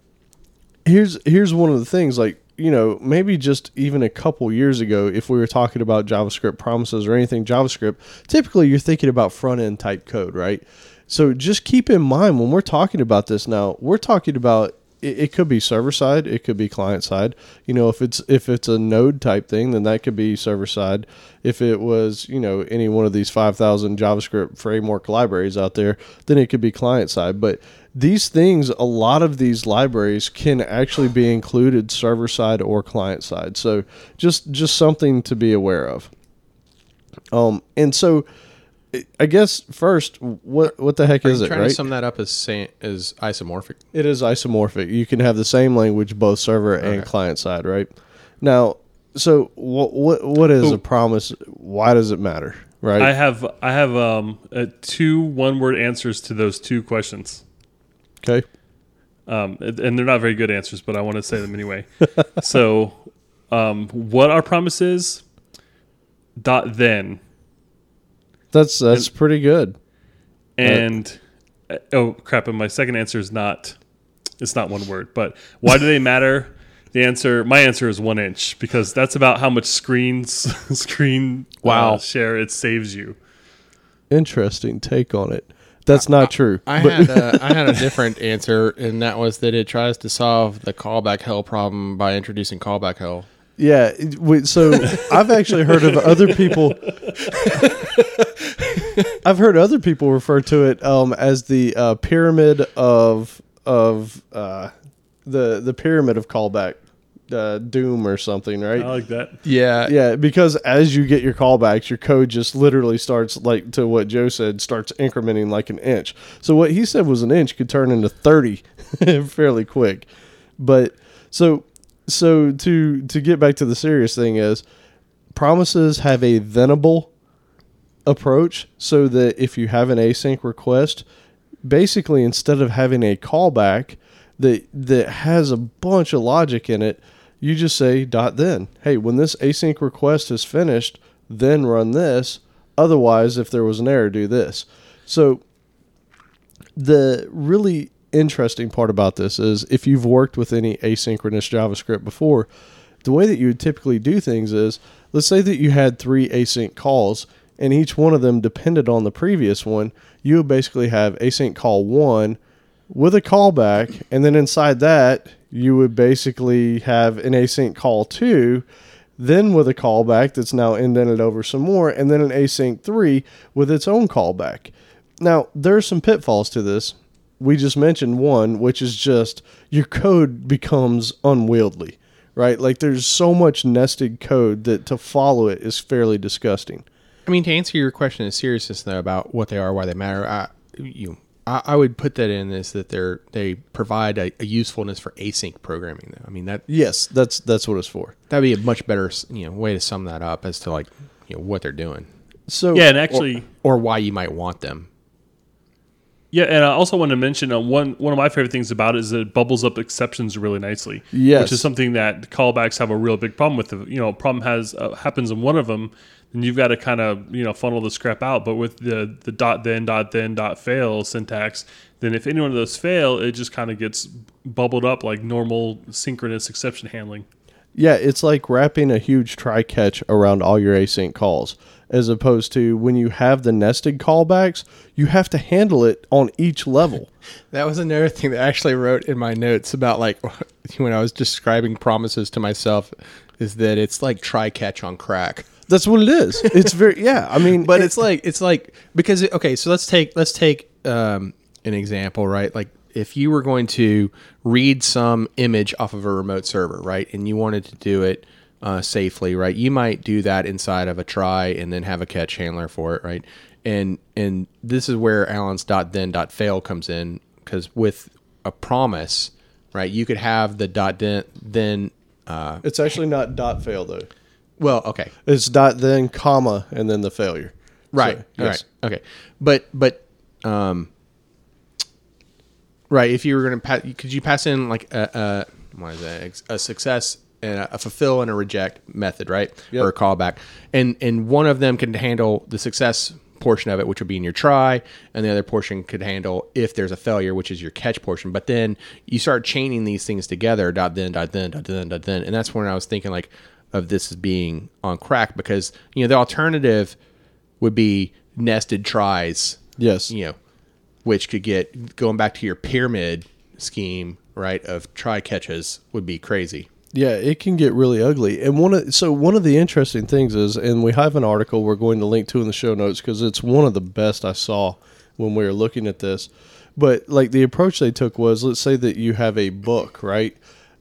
Speaker 3: here's here's one of the things like you know maybe just even a couple years ago if we were talking about javascript promises or anything javascript typically you're thinking about front end type code right? So just keep in mind when we're talking about this now we're talking about it, it could be server side it could be client side you know if it's if it's a node type thing then that could be server side if it was you know any one of these 5000 javascript framework libraries out there then it could be client side but these things a lot of these libraries can actually be included server side or client side so just just something to be aware of um and so I- i guess first what what the heck
Speaker 1: Are
Speaker 3: is
Speaker 1: you
Speaker 3: it
Speaker 1: trying
Speaker 3: right
Speaker 1: to sum that up as saying as isomorphic?
Speaker 3: it is isomorphic. You can have the same language both server and client side, right? Now, so what what what is
Speaker 2: Ooh.
Speaker 3: a promise? Why does it matter, right?
Speaker 2: I have I have um uh, two one word answers to those two questions.
Speaker 3: Okay.
Speaker 2: Um, and and they're not very good answers, but I want to say them anyway. [laughs] so, um, what our promise is, dot then,
Speaker 3: That's that's pretty good.
Speaker 2: and uh, oh crap! And my second answer is not, it's not one word. But why do they matter? The answer, my answer is one inch because that's about how much screens [laughs] screen
Speaker 1: Wow.
Speaker 2: uh, share it saves you.
Speaker 3: Interesting take on it. That's not true.
Speaker 1: I
Speaker 3: but
Speaker 1: had a, [laughs] I had a different answer, and that was that it tries to solve the callback hell problem by introducing callback hell.
Speaker 3: yeah, wait, so [laughs] I've actually heard of other people. [laughs] I've heard other people refer to it um, as the uh, pyramid of of uh, the the pyramid of callback uh, doom or something, right?
Speaker 2: I like that.
Speaker 1: Yeah,
Speaker 3: Yeah, because as you get your callbacks, your code just literally starts like to what Joe said, starts incrementing like an inch. So what he said was an inch could turn into thirty [laughs] fairly quick. But so so to to get back to the serious thing is promises have a thenable approach so that if you have an async request, basically instead of having a callback that that has a bunch of logic in it, you just say dot then. Hey, when this async request is finished, then run this. Otherwise, if there was an error, do this. So the really interesting part about this is if you've worked with any asynchronous JavaScript before, the way that you would typically do things is let's say that you had three async calls and each one of them depended on the previous one, you would basically have async call one with a callback, and then inside that, you would basically have an async call two, then with a callback that's now indented over some more, and then an async three with its own callback. Now, there are some pitfalls to this. We just mentioned one, which is just your code becomes unwieldy, right? Like there's so much nested code that to follow it is fairly disgusting.
Speaker 1: I mean, to answer your question in seriousness though about what they are, why they matter, I, you, I, I would put that in as that they're they provide a, a usefulness for async programming. Though I mean that
Speaker 3: Yes, that's that's what it's for.
Speaker 1: that'd be a much better you know way to sum that up as to like you know what they're doing
Speaker 3: So
Speaker 2: Yeah, and actually,
Speaker 1: or why you might want them.
Speaker 2: yeah, and I also want to mention uh, one one of my favorite things about it is that it bubbles up exceptions really nicely.
Speaker 3: Yes.
Speaker 2: which is something that callbacks have a real big problem with. You know, problem has uh, happens in one of them, then you've got to kind of you know funnel the scrap out. But with the the dot then dot then dot fail syntax, then if any one of those fail, it just kind of gets bubbled up like normal synchronous exception handling.
Speaker 3: Yeah, it's like wrapping a huge try catch around all your async calls, as opposed to when you have the nested callbacks, you have to handle it on each level. [laughs]
Speaker 1: That was another thing that I actually wrote in my notes about like [laughs] when I was describing promises to myself is that it's like try catch on crack.
Speaker 3: That's what it is. It's very yeah. I mean, [laughs]
Speaker 1: But
Speaker 3: it-
Speaker 1: it's like it's like because it, okay, so let's take let's take um, an example, right? Like if you were going to read some image off of a remote server, right, and you wanted to do it uh, safely, right, you might do that inside of a try and then have a catch handler for it, right? And and this is where Allen's dot then dot fail comes in because with a promise, right, you could have the dot then then uh,
Speaker 3: it's actually not dot fail though.
Speaker 1: Well, okay,
Speaker 3: It's dot then comma and then the failure.
Speaker 1: Right.
Speaker 3: So, yes.
Speaker 1: right. Okay. But but um right, if you were going to pass could you pass in like a, a what is that? A success and a, a fulfill and a reject method, right?
Speaker 3: Yep.
Speaker 1: Or a callback. And and one of them can handle the success portion of it which would be in your try and the other portion could handle if there's a failure which is your catch portion but then you start chaining these things together dot then dot then dot then dot then and that's when i was thinking like of this being on crack because you know the alternative would be nested tries,
Speaker 3: Yes.
Speaker 1: you know, which could get going back to your pyramid scheme, right? Of try catches would be crazy.
Speaker 3: Yeah, it can get really ugly. And one of so one of the interesting things is, and we have an article we're going to link to in the show notes because it's one of the best I saw when we were looking at this. But like the approach they took was, let's say that you have a book, right?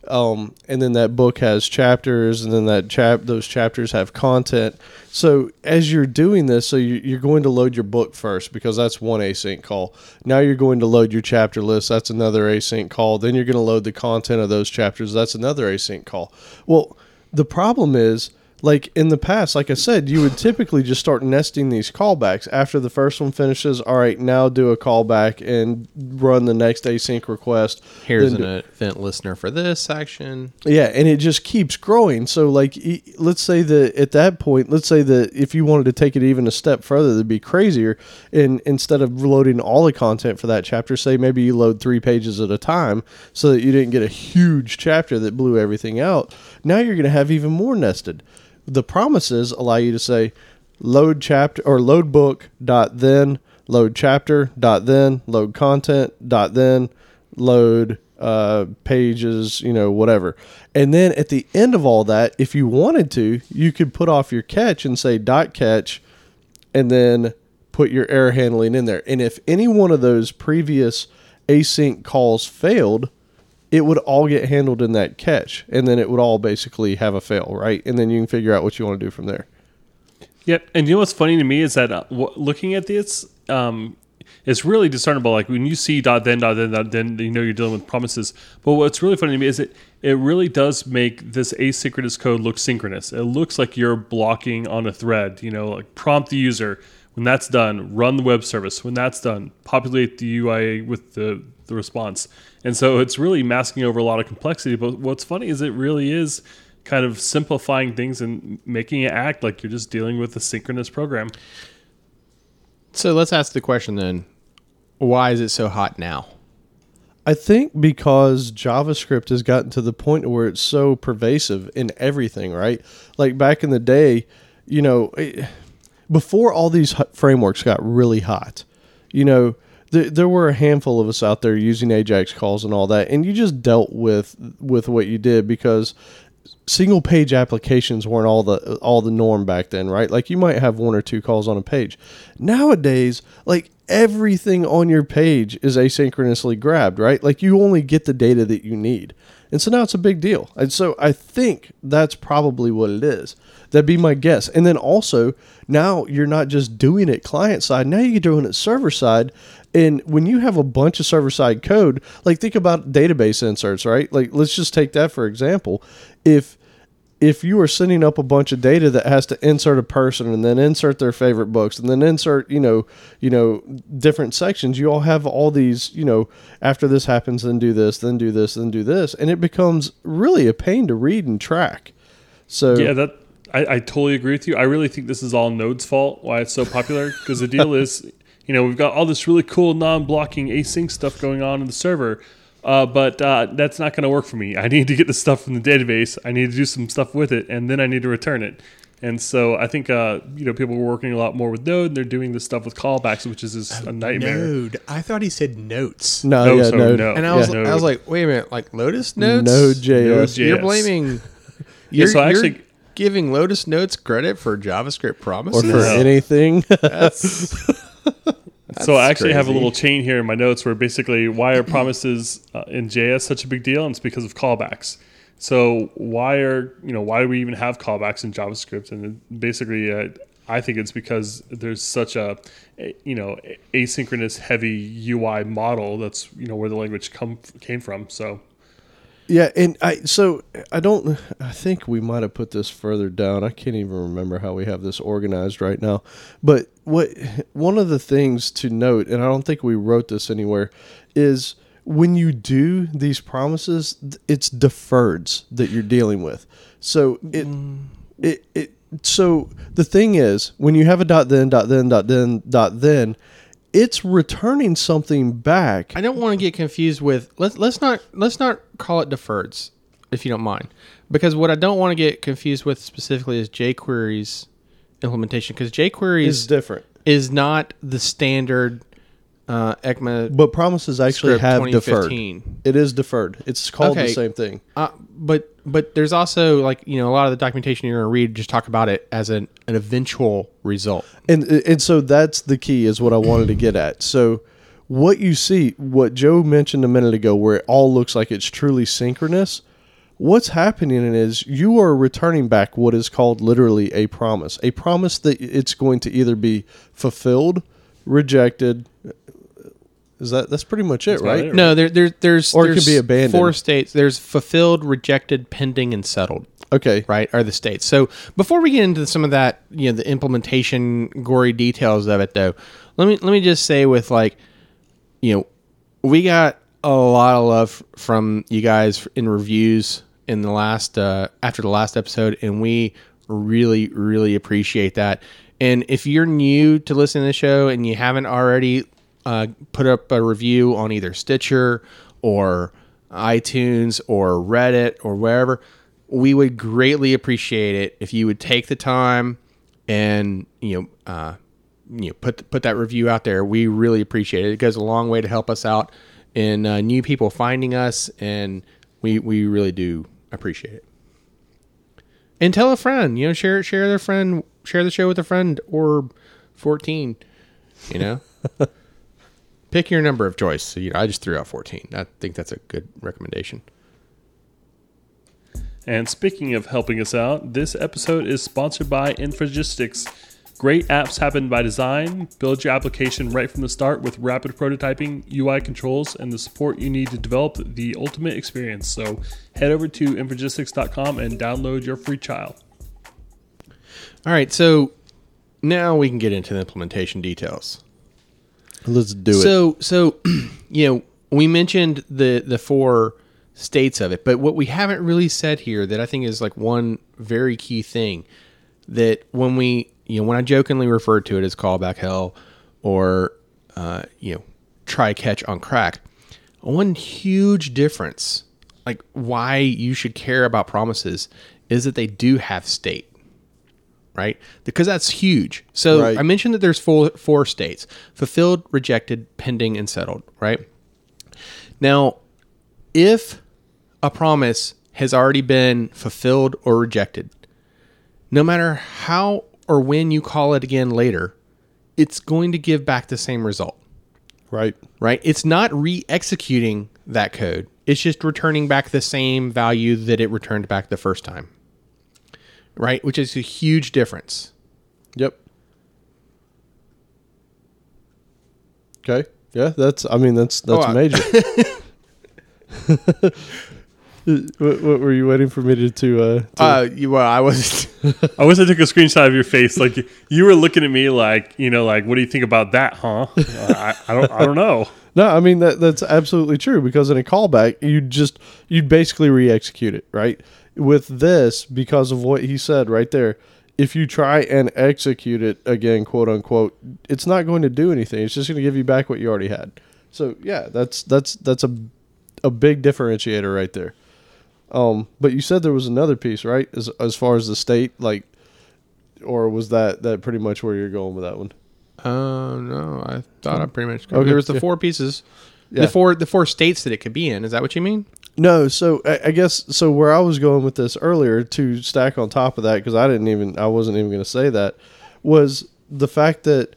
Speaker 3: Um, and then that book has chapters, and then that chap those chapters have content. So as you're doing this, so you, you're going to load your book first because that's one async call. Now you're going to load your chapter list. That's another async call. Then you're going to load the content of those chapters. That's another async call. Well, the problem is like in the past, like I said, you would typically just start nesting these callbacks after the first one finishes. All right, now do a callback and run the next async request.
Speaker 1: Here's
Speaker 3: Then
Speaker 1: an event listener for this action.
Speaker 3: yeah, and it just keeps growing. So, like, let's say that at that point, let's say that if you wanted to take it even a step further, that'd be crazier. And instead of loading all the content for that chapter, say maybe you load three pages at a time, so that you didn't get a huge chapter that blew everything out. Now you're going to have even more nested. The promises allow you to say load chapter or load book dot then load chapter dot then load content dot then load uh, pages, you know, whatever. And then at the end of all that, if you wanted to, you could put off your catch and say dot catch and then put your error handling in there. And if any one of those previous async calls failed, it would all get handled in that catch. And then it would all basically have a fail, right? And then you can figure out what you want to do from there.
Speaker 2: Yep. And you know what's funny to me is that uh, w- looking at this, um, it's really discernible. Like when you see dot then dot then dot then, you know you're dealing with promises. But what's really funny to me is it it really does make this asynchronous code look synchronous. It looks like you're blocking on a thread. You know, like prompt the user. When that's done, run the web service. When that's done, populate the UI with the, the response. And so it's really masking over a lot of complexity. But what's funny is it really is kind of simplifying things and making it act like you're just dealing with a synchronous program.
Speaker 1: So let's ask the question then: Why is it so hot now?
Speaker 3: I I think because JavaScript has gotten to the point where it's so pervasive in everything, right? Like back in the day, you know, it, before all these hu- frameworks got really hot, you know, th- there were a handful of us out there using Ajax calls and all that, and you just dealt with with what you did because single page applications weren't all the all the norm back then, right? Like you might have one or two calls on a page. Nowadays, like everything on your page is asynchronously grabbed, right? Like you only get the data that you need. And so now it's a big deal. And so I think that's probably what it is. That'd be my guess. And then also, now you're not just doing it client side, now you're doing it server side. And when you have a bunch of server side code, like think about database inserts, right? Like let's just take that for example. If if you are sending up a bunch of data that has to insert a person and then insert their favorite books and then insert you know you know different sections you all have all these you know after this happens then do this then do this then do this and it becomes really a pain to read and track so
Speaker 2: Yeah, that I, I totally agree with you. I really think this is all Node's fault why it's so popular because the deal is, you know, we've got all this really cool non-blocking async stuff going on in the server, uh, but uh, that's not going to work for me. I need to get the stuff from the database. I need to do some stuff with it, and then I need to return it. And so I think uh, you know people are working a lot more with Node. And they're doing this stuff with callbacks, which is just a nightmare.
Speaker 4: Node. I thought he said notes.
Speaker 3: no,
Speaker 2: No,
Speaker 3: yeah
Speaker 2: so
Speaker 3: no,
Speaker 2: no.
Speaker 1: And I was,
Speaker 2: Yeah.
Speaker 1: I was like, wait a minute, like Lotus Notes?
Speaker 3: Node.js.
Speaker 2: Node.js.
Speaker 1: You're blaming. [laughs] You're,
Speaker 2: so I
Speaker 1: you're
Speaker 2: actually-
Speaker 1: giving Lotus Notes credit for JavaScript promises or
Speaker 3: for
Speaker 2: No.
Speaker 3: anything
Speaker 1: That's, [laughs]
Speaker 2: so I actually have a little chain here in my notes where basically why are promises uh, in JS such a big deal? And it's because of callbacks. So why are you know why do we even have callbacks in JavaScript? And basically, uh, I think it's because there's such a, a you know asynchronous heavy UI model. That's you know where the language come came from. So
Speaker 3: Yeah, and I so I don't I think we might have put this further down. I can't even remember how we have this organized right now. But what one of the things to note, and I don't think we wrote this anywhere, is when you do these promises, it's deferreds that you're dealing with. So it mm. it it so the thing is when you have a dot then dot then dot then dot then it's returning something back
Speaker 1: I don't want to get confused with let's let's not let's not call it deferreds if you don't mind because what I don't want to get confused with specifically is jQuery's implementation because jQuery
Speaker 3: is different
Speaker 1: is not the standard uh, ECMA
Speaker 3: But promises actually have deferred. It is deferred. It's called the same thing.
Speaker 1: Uh, but but there's also like you know a lot of the documentation you're going to read just talk about it as an, an eventual result.
Speaker 3: And and so that's the key is what I wanted to get at. So what you see, what Joe mentioned a minute ago, where it all looks like it's truly synchronous, what's happening is you are returning back what is called literally a promise. A promise that it's going to either be fulfilled, rejected. Is that that's pretty much it,
Speaker 2: That's
Speaker 3: right?
Speaker 2: it,
Speaker 1: No, there, there there's
Speaker 3: Or it could
Speaker 1: there's
Speaker 3: be abandoned.
Speaker 1: Four states. There's fulfilled, rejected, pending, and settled.
Speaker 3: Okay.
Speaker 1: right are the states so before we get into some of that you know the implementation gory details of it though let me let me just say with like you know we got a lot of love from you guys in reviews in the last uh after the last episode and we really really appreciate that and if you're new to listening to the show and you haven't already uh, put up a review on either stitcher or iTunes or Reddit or wherever, we would greatly appreciate it if you would take the time and you know uh, you know put put that review out there. We really appreciate it. It goes a long way to help us out in uh, new people finding us, and we we really do appreciate it. And tell a friend, you know, share share their friend, share the show with a friend or fourteen. You know. [laughs] Pick your number of choice. So, you know, I just threw out 14. I think that's a good recommendation.
Speaker 2: And speaking of helping us out, this episode is sponsored by Infragistics. Great apps happen by design. Build your application right from the start with rapid prototyping, UI controls, and the support you need to develop the ultimate experience. So head over to infragistics.com and download your free trial.
Speaker 1: All right, so now we can get into the implementation details.
Speaker 3: Let's do it.
Speaker 1: So, so [clears throat] you know, we mentioned the the four states of it, but what we haven't really said here that I think is like one very key thing that when we, you know, when I jokingly refer to it as callback hell or uh, you know, try catch on crack, one huge difference, like why you should care about promises, is that they do have state. Right, because that's huge. So
Speaker 3: Right.
Speaker 1: I mentioned that there's four four states: fulfilled, rejected, pending, and settled. Right. Now, if a promise has already been fulfilled or rejected, no matter how or when you call it again later, it's going to give back the same result,
Speaker 3: Right.
Speaker 1: right? It's not re executing that code, it's just returning back the same value that it returned back the first time, right? Which is a huge difference.
Speaker 3: Yep. Okay. Yeah, that's. I mean, that's that's
Speaker 1: Oh,
Speaker 3: major. [laughs] [laughs] what, what were you waiting for me to to? Uh, to
Speaker 1: Uh, you, well, I was. [laughs]
Speaker 2: I wish I took a screenshot of your face. Like you were looking at me, like you know, like what do you think about that, huh? Uh, I, I don't, I don't know. [laughs]
Speaker 3: no, I mean that that's absolutely true because in a callback, you just you'd basically re-execute it, right? With this, because of what he said right there, if you try and execute it again, quote unquote, it's not going to do anything. It's just going to give you back what you already had. So yeah, that's that's that's a a big differentiator right there. Um, but you said there was another piece, right? As as far as the state, like, or was that that pretty much where you're going with that one?
Speaker 1: Uh, no, I thought I pretty much.
Speaker 3: Okay,
Speaker 1: there was the
Speaker 3: yeah.
Speaker 1: four pieces,
Speaker 3: Yeah.
Speaker 1: the four the four states that it could be in. Is that what you mean?
Speaker 3: No, so I, I guess so. Where I was going with this earlier to stack on top of that, because I didn't even, I wasn't even going to say that, was the fact that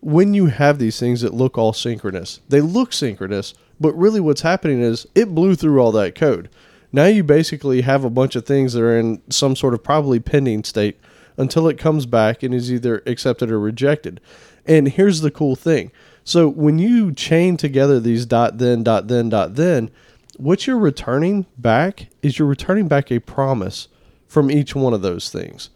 Speaker 3: when you have these things that look all synchronous, they look synchronous, but really what's happening is it blew through all that code. Now you basically have a bunch of things that are in some sort of probably pending state until it comes back and is either accepted or rejected. And here's the cool thing. So when you chain together these dot then dot then dot then, what you're returning back is you're returning back a promise from each one of those things.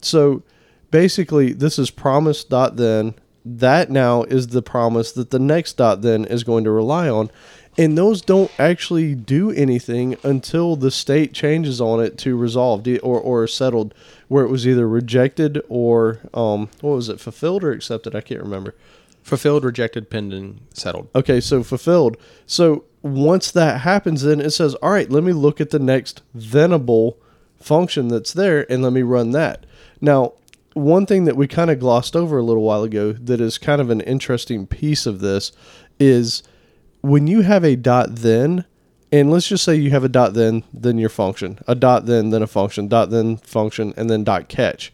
Speaker 3: So basically, this is promise dot then. That now is the promise that the next dot then is going to rely on. And those don't actually do anything until the state changes on it to resolved or, or settled, where it was either rejected or, um, what was it, fulfilled or accepted? I can't remember.
Speaker 1: Fulfilled, rejected, pending, settled.
Speaker 3: Okay, so fulfilled. So once that happens, then it says, all right, let me look at the next thenable function that's there and let me run that. Now, one thing that we kind of glossed over a little while ago that is kind of an interesting piece of this is when you have a dot then, and let's just say you have a dot then, then your function, a dot then, then a function, dot then function, and then dot catch.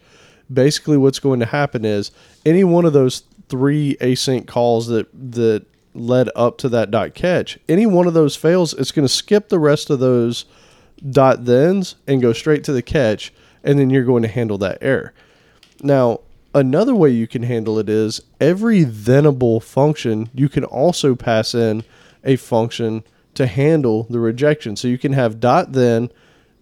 Speaker 3: Basically, what's going to happen is any one of those three async calls that that led up to that dot catch, any one of those fails, it's going to skip the rest of those dot thens and go straight to the catch, and then you're going to handle that error. Now, another way you can handle it is every thenable function, you can also pass in a function to handle the rejection. So you can have dot then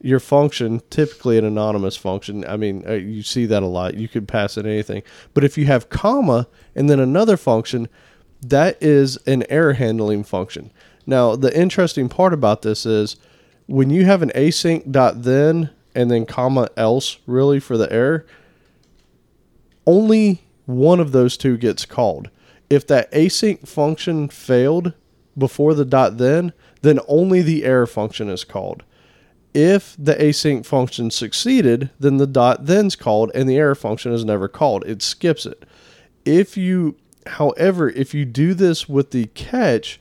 Speaker 3: your function, typically an anonymous function. I mean, uh, you see that a lot. You could pass in anything. But if you have comma and then another function, that is an error handling function. Now, the interesting part about this is when you have an async dot then and then comma else really for the error, only one of those two gets called. If that async function failed before the dot then, then only the error function is called. If the async function succeeded, then the dot then's called and the error function is never called. It skips it. If you however, if you do this with the catch,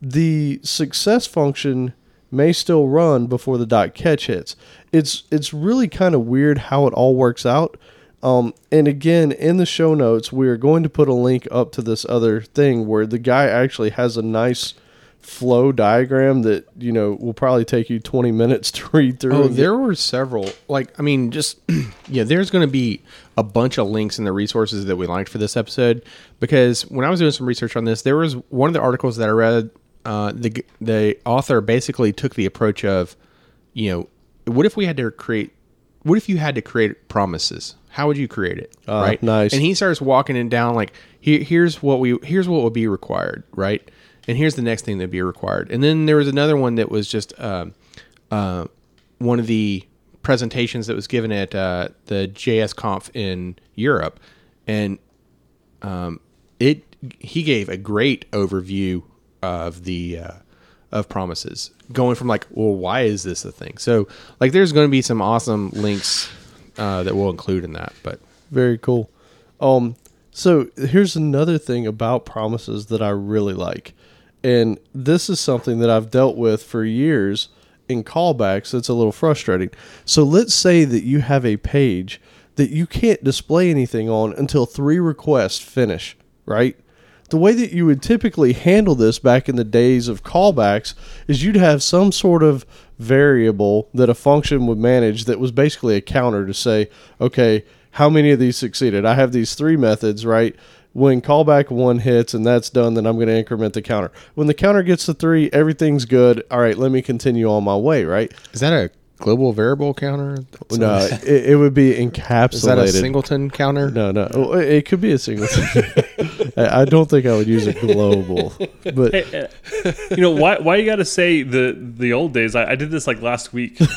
Speaker 3: the success function may still run before the dot catch hits. It's it's really kind of weird how it all works out. Um, and again, in the show notes, we are going to put a link up to this other thing where the guy actually has a nice flow diagram that you know will probably take you 20 minutes to [laughs] read through.
Speaker 1: Oh, there were several. Like, I mean, just [clears throat] yeah, there's going to be a bunch of links in the resources that we liked for this episode because when I was doing some research on this, there was one of the articles that I read. Uh, the the author basically took the approach of, you know, what if we had to create, what if you had to create promises? How would you create it?
Speaker 3: Ah,
Speaker 1: right.
Speaker 3: nice.
Speaker 1: And he starts walking it down like here, here's what we here's what would be required, right? And here's the next thing that'd be required. And then there was another one that was just um, uh, one of the presentations that was given at uh, the JS Conf in Europe, and um, it he gave a great overview of the uh, of promises, going from like, well, why is this a thing? So like, there's going to be some awesome links uh, that we'll include in that. But
Speaker 3: Very cool. Um, so here's another thing about promises that I really like, and this is something that I've dealt with for years in callbacks. It's a little frustrating. So let's say that you have a page that you can't display anything on until three requests finish, right? The way that you would typically handle this back in the days of callbacks is you'd have some sort of variable that a function would manage that was basically a counter to say, okay, how many of these succeeded? I have these three methods, right? When callback one hits and that's done, then I'm going to increment the counter. When the counter gets to three, everything's good. All right, let me continue on my way, right?
Speaker 1: is that a global variable counter?
Speaker 3: No, it, it would be encapsulated.
Speaker 1: Is that a singleton counter?
Speaker 3: No, no. It could be a single. [laughs] I don't think I would use a global, but
Speaker 2: you know why? Why you got to say the the old days? I, I did this like last week. [laughs]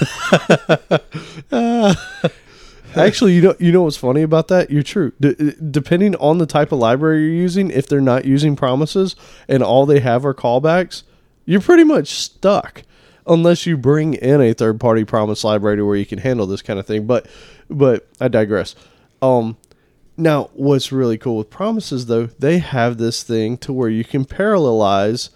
Speaker 3: actually, you know, you know what's funny about that? You're true. D- depending on the type of library you're using, if they're not using promises and all they have are callbacks, you're pretty much stuck unless you bring in a third party promise library to where you can handle this kind of thing. But, but I digress. Um, now, what's really cool with promises, though, they have this thing to where you can parallelize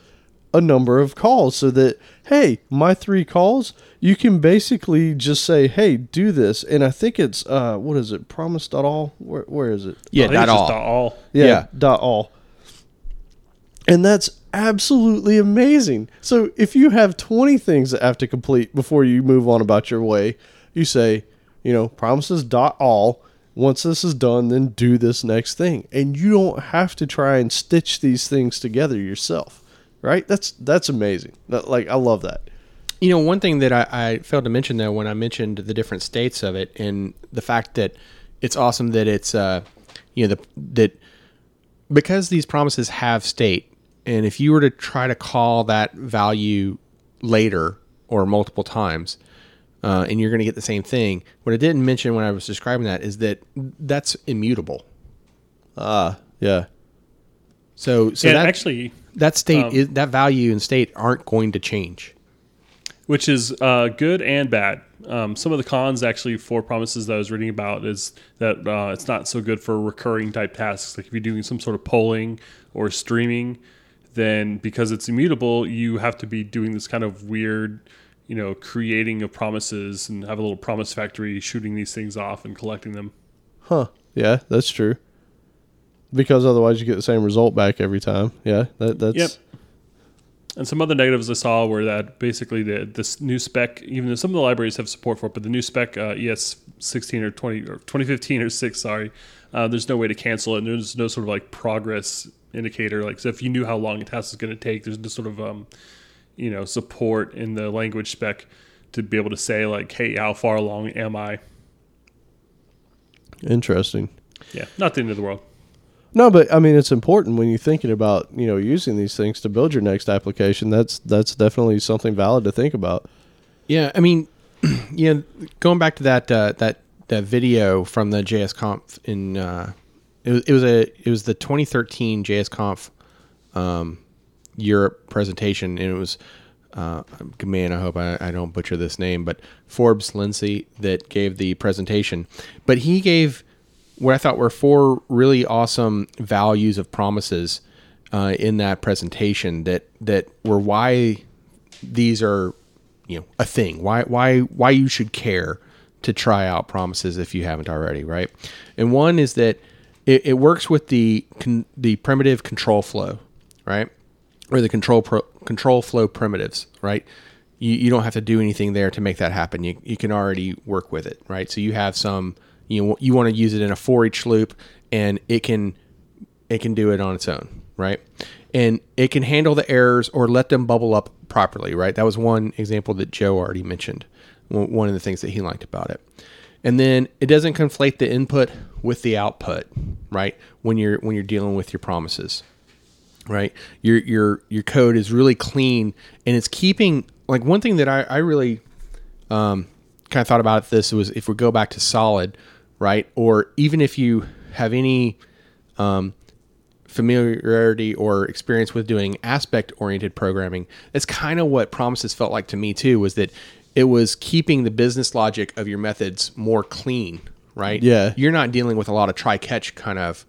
Speaker 3: a number of calls so that, hey, my three calls, you can basically just say, hey, do this. And I think it's, uh, what is it, promise.all? Where, where is it?
Speaker 1: Yeah,
Speaker 2: I think
Speaker 1: not
Speaker 2: it's just
Speaker 1: all.
Speaker 2: dot all.
Speaker 3: Yeah,
Speaker 1: Yeah.
Speaker 3: dot all. And that's absolutely amazing. So if you have 20 things that have to complete before you move on about your way, you say, you know, promises dot all. Once this is done, then do this next thing. And you don't have to try and stitch these things together yourself. Right? That's that's amazing. That, like I love that.
Speaker 1: You know, one thing that I, I failed to mention though when I mentioned the different states of it and the fact that it's awesome that it's uh you know the that because these promises have state and if you were to try to call that value later or multiple times uh, and you're going to get the same thing what i didn't mention when i was describing that is that that's immutable
Speaker 3: Ah, yeah.
Speaker 1: so so
Speaker 2: yeah,
Speaker 1: that
Speaker 2: actually,
Speaker 1: that state
Speaker 2: um,
Speaker 1: is that value and state aren't going to change
Speaker 2: which is uh, good and bad. Um, some of the cons actually for promises that I was reading about is that uh, it's not so good for recurring type tasks. Like if you're doing some sort of polling or streaming, then because it's immutable, you have to be doing this kind of weird, you know, creating of promises and have a little promise factory shooting these things off and collecting them.
Speaker 3: Huh. Yeah, that's true. Because otherwise you get the same result back every time. Yeah, that that's
Speaker 2: Yep. And some other negatives I saw were that basically the this new spec, even though some of the libraries have support for it, but the new spec uh, ES 16 or 20 or 2015 or 6, sorry, uh, there's no way to cancel it. And there's no sort of like progress indicator. Like, so if you knew how long a task is going to take, there's no sort of um, you know support in the language spec to be able to say like, hey, how far along am I?
Speaker 3: interesting.
Speaker 2: Yeah, not the end of the world.
Speaker 3: No, but I mean it's important when you're thinking about, you know, using these things to build your next application. That's that's definitely something valid to think about.
Speaker 1: Yeah, I mean, [clears throat] yeah, going back to that uh, that that video from the JS Conf in uh, it was it was a it was the 2013 JS Conf um, Europe presentation, and it was uh, man, I hope I, I don't butcher this name, but Forbes Lindesay that gave the presentation, but he gave what I thought were four really awesome values of promises uh, in that presentation that that were why these are you know a thing. Why why why you should care to try out promises if you haven't already right? And one is that it, it works with the con, the primitive control flow right or the control pro, control flow primitives right you, you don't have to do anything there to make that happen you, you can already work with it right so you have some you know you want to use it in a for each loop and it can it can do it on its own, right? And it can handle the errors or let them bubble up properly, right? That was one example that Joe already mentioned. One one of the things that he liked about it. And then it doesn't conflate the input with the output, right? When you're when you're dealing with your promises, right? Your your your code is really clean and it's keeping like one thing that I, I really um, kind of thought about this was if we go back to solid, right? Or even if you have any um, familiarity or experience with doing aspect oriented programming, that's kind of what promises felt like to me too. Was that it was keeping the business logic of your methods more clean, right?
Speaker 3: Yeah.
Speaker 1: you're not dealing with a lot of try catch kind of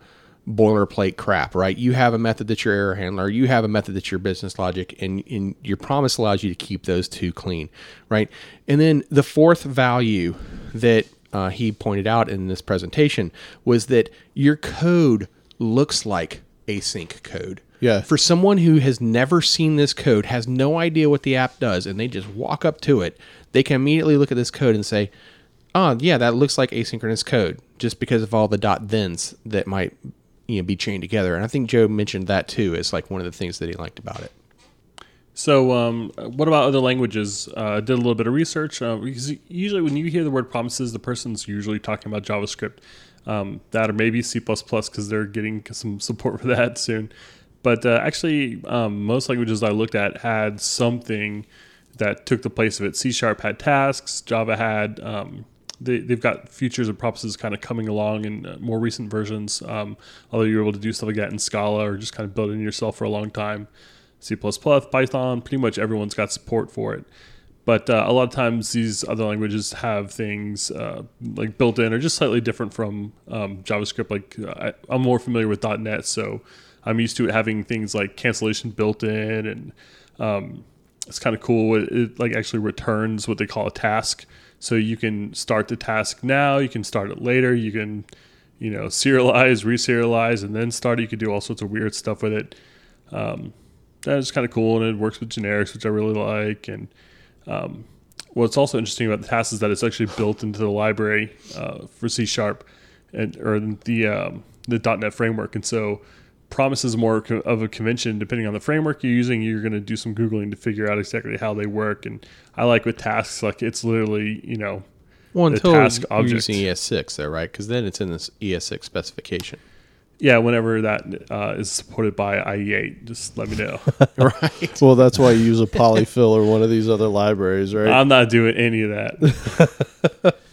Speaker 1: boilerplate crap, right? You have a method that's your error handler, you have a method that's your business logic, and, and your promise allows you to keep those two clean, right? And then the fourth value that uh, he pointed out in this presentation was that your code looks like async code.
Speaker 3: Yeah.
Speaker 1: For someone who has never seen this code, has no idea what the app does, and they just walk up to it, they can immediately look at this code and say, oh, yeah, that looks like asynchronous code just because of all the dot thens that might you know, be chained together. And I think Joe mentioned that too as like one of the things that he liked about it.
Speaker 2: So, um, what about other languages? Uh, I did a little bit of research uh, because usually when you hear the word promises, the person's usually talking about JavaScript, um, that or maybe C because they're getting [laughs] some support for that soon. But uh, actually, um, most languages I looked at had something that took the place of it. C Sharp had tasks, Java had. Um, they, they've got futures and promises kind of coming along in uh, more recent versions. Um, although you're able to do stuff like that in Scala or just kind of build it in yourself for a long time. C++, Python, pretty much everyone's got support for it. But uh, a lot of times these other languages have things uh, like built in or just slightly different from um, JavaScript. Like I, I'm more familiar with .NET, so I'm used to it having things like cancellation built in, and um, it's kind of cool. It, it like actually returns what they call a task, so you can start the task now, you can start it later, you can you know serialize, reserialize, and then start. it. You can do all sorts of weird stuff with it. Um, that's kind of cool, and it works with generics, which I really like. And um, what's also interesting about the task is that it's actually built into the library uh, for C Sharp and or the um, the .NET framework, and so promises more of a convention depending on the framework you're using you're going to do some googling to figure out exactly how they work and i like with tasks like it's literally you know
Speaker 1: Well,
Speaker 2: The
Speaker 1: until
Speaker 2: task
Speaker 1: you're
Speaker 2: object.
Speaker 1: using ES6 though, right? Because then it's in this ES6 specification.
Speaker 2: yeah whenever that uh, is supported by ie8 just let me know [laughs]
Speaker 1: right. [laughs]
Speaker 3: Well, that's why you use a polyfill or one of these other libraries, right?
Speaker 2: i'm not doing any of that [laughs]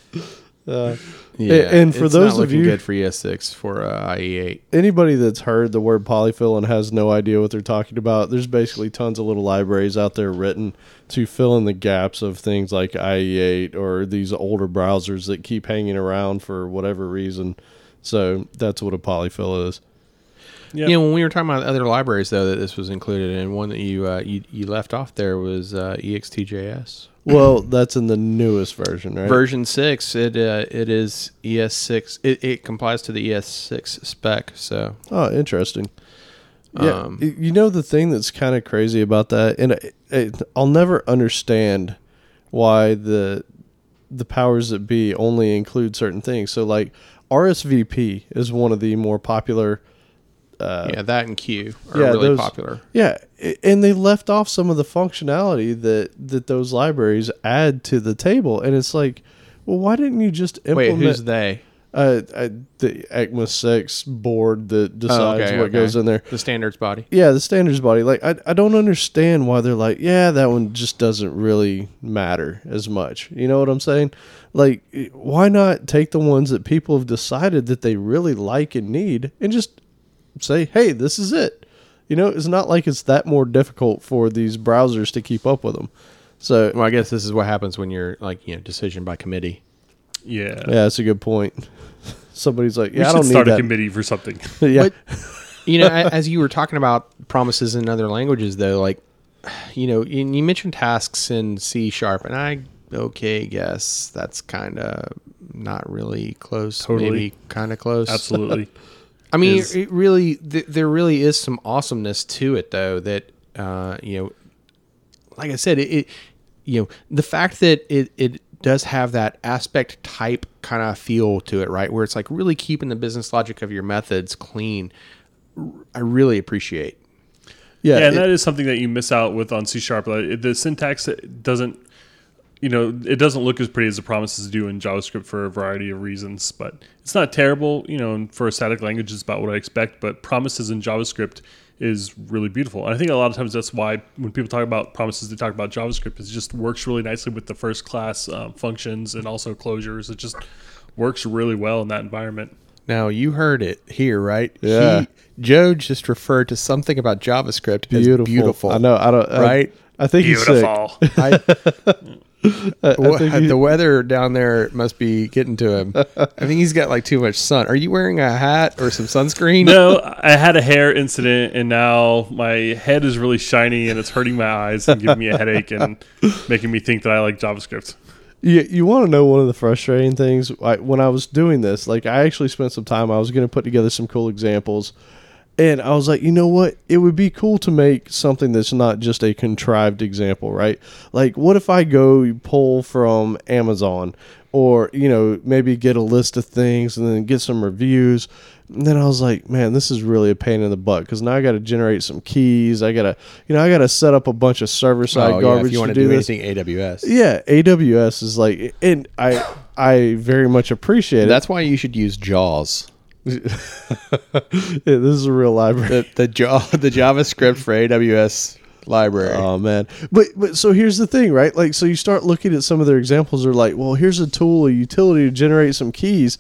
Speaker 3: Uh,
Speaker 1: Yeah.
Speaker 3: and for
Speaker 1: it's
Speaker 3: those
Speaker 1: not
Speaker 3: of you-
Speaker 1: good for ES6 for uh, IE8.
Speaker 3: anybody that's heard the word polyfill and has no idea what they're talking about, there's basically tons of little libraries out there written to fill in the gaps of things like IE8 or these older browsers that keep hanging around for whatever reason. So that's what a polyfill is.
Speaker 2: Yeah
Speaker 1: You know, when we were talking about other libraries, though, that this was included in, one that you uh, you, you left off there was uh, EXTJS.
Speaker 3: Well, that's in the newest version, right?
Speaker 1: Version six, it uh, it is ES6. It, it complies to the ES6 spec. So
Speaker 3: Oh, interesting. Yeah,
Speaker 1: Um,
Speaker 3: you know the thing that's kind of crazy about that, and it, it, I'll never understand why the the powers that be only include certain things. So, like RSVP is one of the more popular. Uh,
Speaker 1: yeah, that and Q are
Speaker 3: yeah,
Speaker 1: really
Speaker 3: those-
Speaker 1: popular.
Speaker 3: Yeah, and they left off some of the functionality that that those libraries add to the table, and it's like, well, why didn't you just
Speaker 1: Wait,
Speaker 3: implement?
Speaker 1: who's they?
Speaker 3: uh, uh, the ECMA six board that decides
Speaker 1: Oh, okay,
Speaker 3: what
Speaker 1: okay.
Speaker 3: goes in there?
Speaker 1: The standards body.
Speaker 3: Yeah, the standards body. Like I, I don't understand why they're like, yeah, that one just doesn't really matter as much. You know what I'm saying? Like, why not take the ones that people have decided that they really like and need, and just say, hey, this is it. You know, it's not like it's that more difficult for these browsers to keep up with them. So
Speaker 1: Well, I guess this is what happens when you're like you know decision by committee.
Speaker 2: yeah
Speaker 3: yeah, that's a good point. [laughs] Somebody's like,
Speaker 2: we
Speaker 3: yeah, I don't need
Speaker 2: start a
Speaker 3: that.
Speaker 2: committee for something [laughs]
Speaker 3: yeah,
Speaker 1: But you know, as you were talking about promises in other languages, though, like you know, you, you mentioned tasks in C sharp, and I okay, guess that's kind of not really close.
Speaker 2: Totally.
Speaker 1: maybe kind of close.
Speaker 2: absolutely [laughs]
Speaker 1: I mean,
Speaker 2: is-
Speaker 1: it really, th- there really is some awesomeness to it, though. That uh, you know, like I said, it, it, you know, the fact that it it does have that aspect type kind of feel to it, right? Where it's like really keeping the business logic of your methods clean. I really appreciate.
Speaker 3: yeah,
Speaker 2: yeah, and
Speaker 3: it-
Speaker 2: that is something that you miss out with on C sharp. The syntax doesn't, you know, it doesn't look as pretty as the promises do in JavaScript for a variety of reasons. But it's not terrible, you know. For a static language, it's about what I expect. But promises in JavaScript is really beautiful, and I think a lot of times that's why when people talk about promises, they talk about JavaScript. It just works really nicely with the first class um, functions and also closures. It just works really well in that environment.
Speaker 1: Now you heard it here, right?
Speaker 3: Yeah.
Speaker 1: He, Joe just referred to something about JavaScript
Speaker 3: Beautiful.
Speaker 1: as beautiful.
Speaker 3: I know. I don't.
Speaker 1: Right?
Speaker 3: I, think he's sick.
Speaker 2: Beautiful.
Speaker 1: I, [laughs]
Speaker 3: I
Speaker 1: Wha-
Speaker 3: think he-
Speaker 1: the weather down there must be getting to him. I think he's got like too much sun. Are you wearing a hat or some sunscreen?
Speaker 2: no, I had a hair incident, and now my head is really shiny, and it's hurting my eyes and giving me a headache and making me think that I like JavaScript.
Speaker 3: You, you want to know one of the frustrating things? I, when I was doing this, like I actually spent some time. I was going to put together some cool examples, and I was like, you know what? It would be cool to make something that's not just a contrived example, right? Like, what if I go pull from Amazon, or you know, maybe get a list of things and then get some reviews. And then I was like, man, this is really a pain in the butt because now I got to generate some keys. I got to, you know, I got to set up a bunch of server side
Speaker 1: Oh, yeah,
Speaker 3: garbage
Speaker 1: if you want
Speaker 3: to do,
Speaker 1: do
Speaker 3: this.
Speaker 1: anything AWS.
Speaker 3: Yeah, AWS is like, and I I very much appreciate it.
Speaker 1: That's why you should use JAWS. [laughs]
Speaker 3: Yeah, this is a real library.
Speaker 1: The the, [laughs] the JavaScript for AWS library.
Speaker 3: Oh man, but but so here's the thing, right? Like, so you start looking at some of their examples. They're like, well, here's a tool, a utility to generate some keys.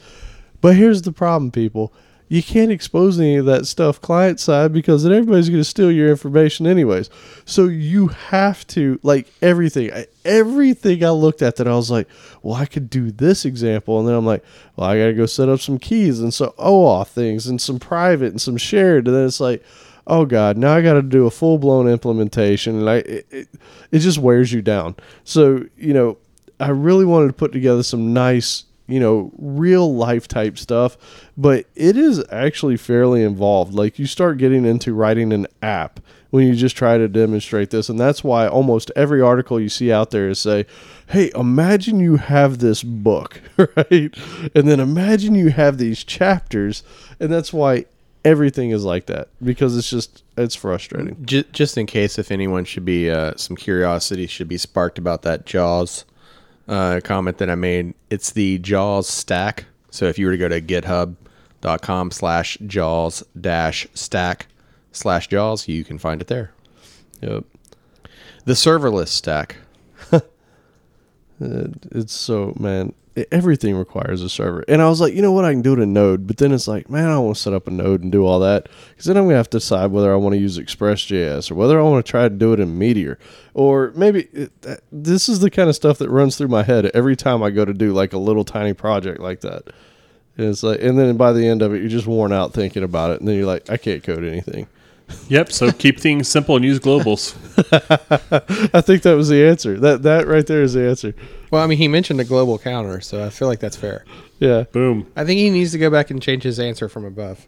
Speaker 3: But here's the problem, people. You can't expose any of that stuff client side because then everybody's going to steal your information anyways. So you have to like everything. I, everything I looked at that I was like, well, I could do this example, and then I'm like, well, I got to go set up some keys and some OAuth things and some private and some shared, and then it's like, oh god, now I got to do a full blown implementation, and I it, it, it just wears you down. So you know, I really wanted to put together some nice you know, real life type stuff, but it is actually fairly involved. Like you start getting into writing an app when you just try to demonstrate this, and that's why almost every article you see out there is say, "Hey, imagine you have this book, [laughs] right? And then imagine you have these chapters." And that's why everything is like that because it's just it's frustrating.
Speaker 1: J- just in case if anyone should be uh, some curiosity should be sparked about that Jaws uh, comment that I made. It's the Jaws stack. So if you were to go to github.com slash jaws dash stack slash jaws, you can find it there.
Speaker 3: Yep.
Speaker 1: The serverless stack. [laughs]
Speaker 3: It's so man, everything requires a server. And I was like, you know what, I can do it in Node, but then it's like, man, I don't want to set up a Node and do all that because then I'm gonna have to decide whether I want to use Express.js or whether I want to try to do it in Meteor or maybe it, that, this is the kind of stuff that runs through my head every time I go to do like a little tiny project like that. And it's like, and then by the end of it, you're just worn out thinking about it, and then you're like, I can't code anything. [laughs]
Speaker 2: Yep. So keep things simple and use globals. [laughs]
Speaker 3: I think that was the answer. That that right there is the answer.
Speaker 1: Well, I mean, he mentioned a global counter, so I feel like that's fair.
Speaker 3: Yeah.
Speaker 2: Boom.
Speaker 1: I think he needs to go back and change his answer from above.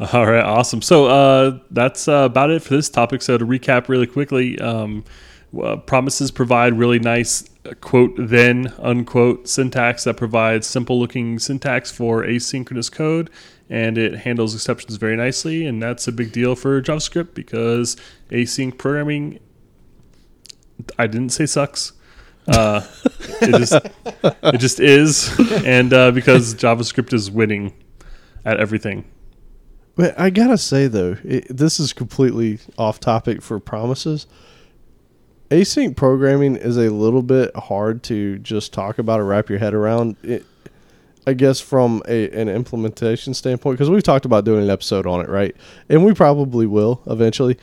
Speaker 1: [laughs]
Speaker 2: All right, awesome. So uh, that's uh, about it for this topic. So to recap really quickly, um, uh, promises provide really nice uh, quote then unquote syntax that provides simple looking syntax for asynchronous code, and it handles exceptions very nicely. And that's a big deal for JavaScript because async programming, I didn't say sucks. Uh, it just it just is, and uh, because JavaScript is winning at everything.
Speaker 3: But I gotta say though, it, this is completely off topic for promises. Async programming is a little bit hard to just talk about or wrap your head around. It, I guess from a, an implementation standpoint, because we've talked about doing an episode on it, right? And we probably will eventually.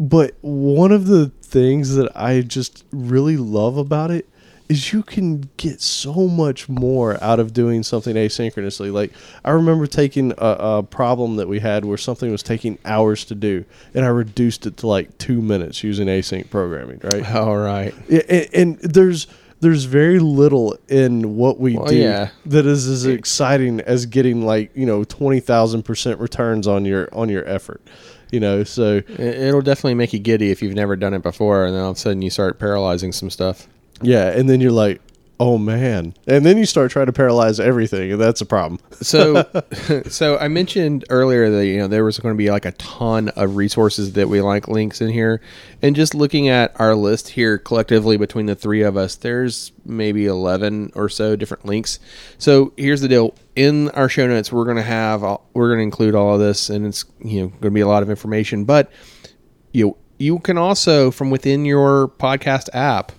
Speaker 3: But one of the things that I just really love about it is you can get so much more out of doing something asynchronously. Like I remember taking a, a problem that we had where something was taking hours to do, and I reduced it to like two minutes using async programming. Right? [laughs]
Speaker 1: All right.
Speaker 3: Yeah, and, and there's there's very little in what we
Speaker 1: Well,
Speaker 3: do
Speaker 1: yeah.
Speaker 3: that is as exciting as getting like you know twenty thousand percent returns on your on your effort. You know, so
Speaker 1: It- It'll definitely make you giddy if you've never done it before, and then all of a sudden you start paralyzing some stuff.
Speaker 3: yeah, and then you're like, oh man, and then you start trying to paralyze everything, and that's a problem.
Speaker 1: So, [laughs] [laughs] so I mentioned earlier that you know there was going to be like a ton of resources that we like links in here, and just looking at our list here collectively between the three of us, there's maybe eleven or so different links. So here's the deal: in our show notes, we're going to have we're going to include all of this, and it's you know going to be a lot of information, but you you can also from within your podcast app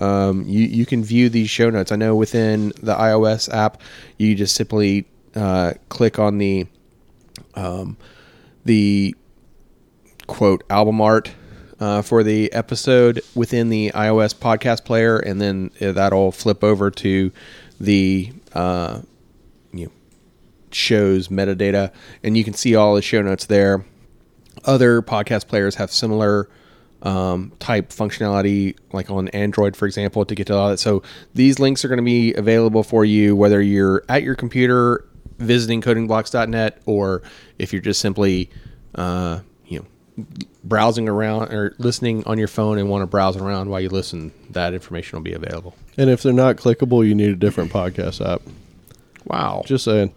Speaker 1: um, you you can view these show notes. I know within the iOS app, you just simply uh, click on the um, the quote album art uh, for the episode within the iOS podcast player, and then uh, that'll flip over to the uh, shows metadata, and you can see all the show notes there. Other podcast players have similar um, type functionality, like on Android, for example, to get to all that. So these links are going to be available for you whether you're at your computer visiting codingblocks.net or if you're just simply, uh, you know, browsing around or listening on your phone and want to browse around while you listen. That information will be available.
Speaker 3: And if they're not clickable, you need a different podcast app.
Speaker 1: Wow!
Speaker 3: Just saying.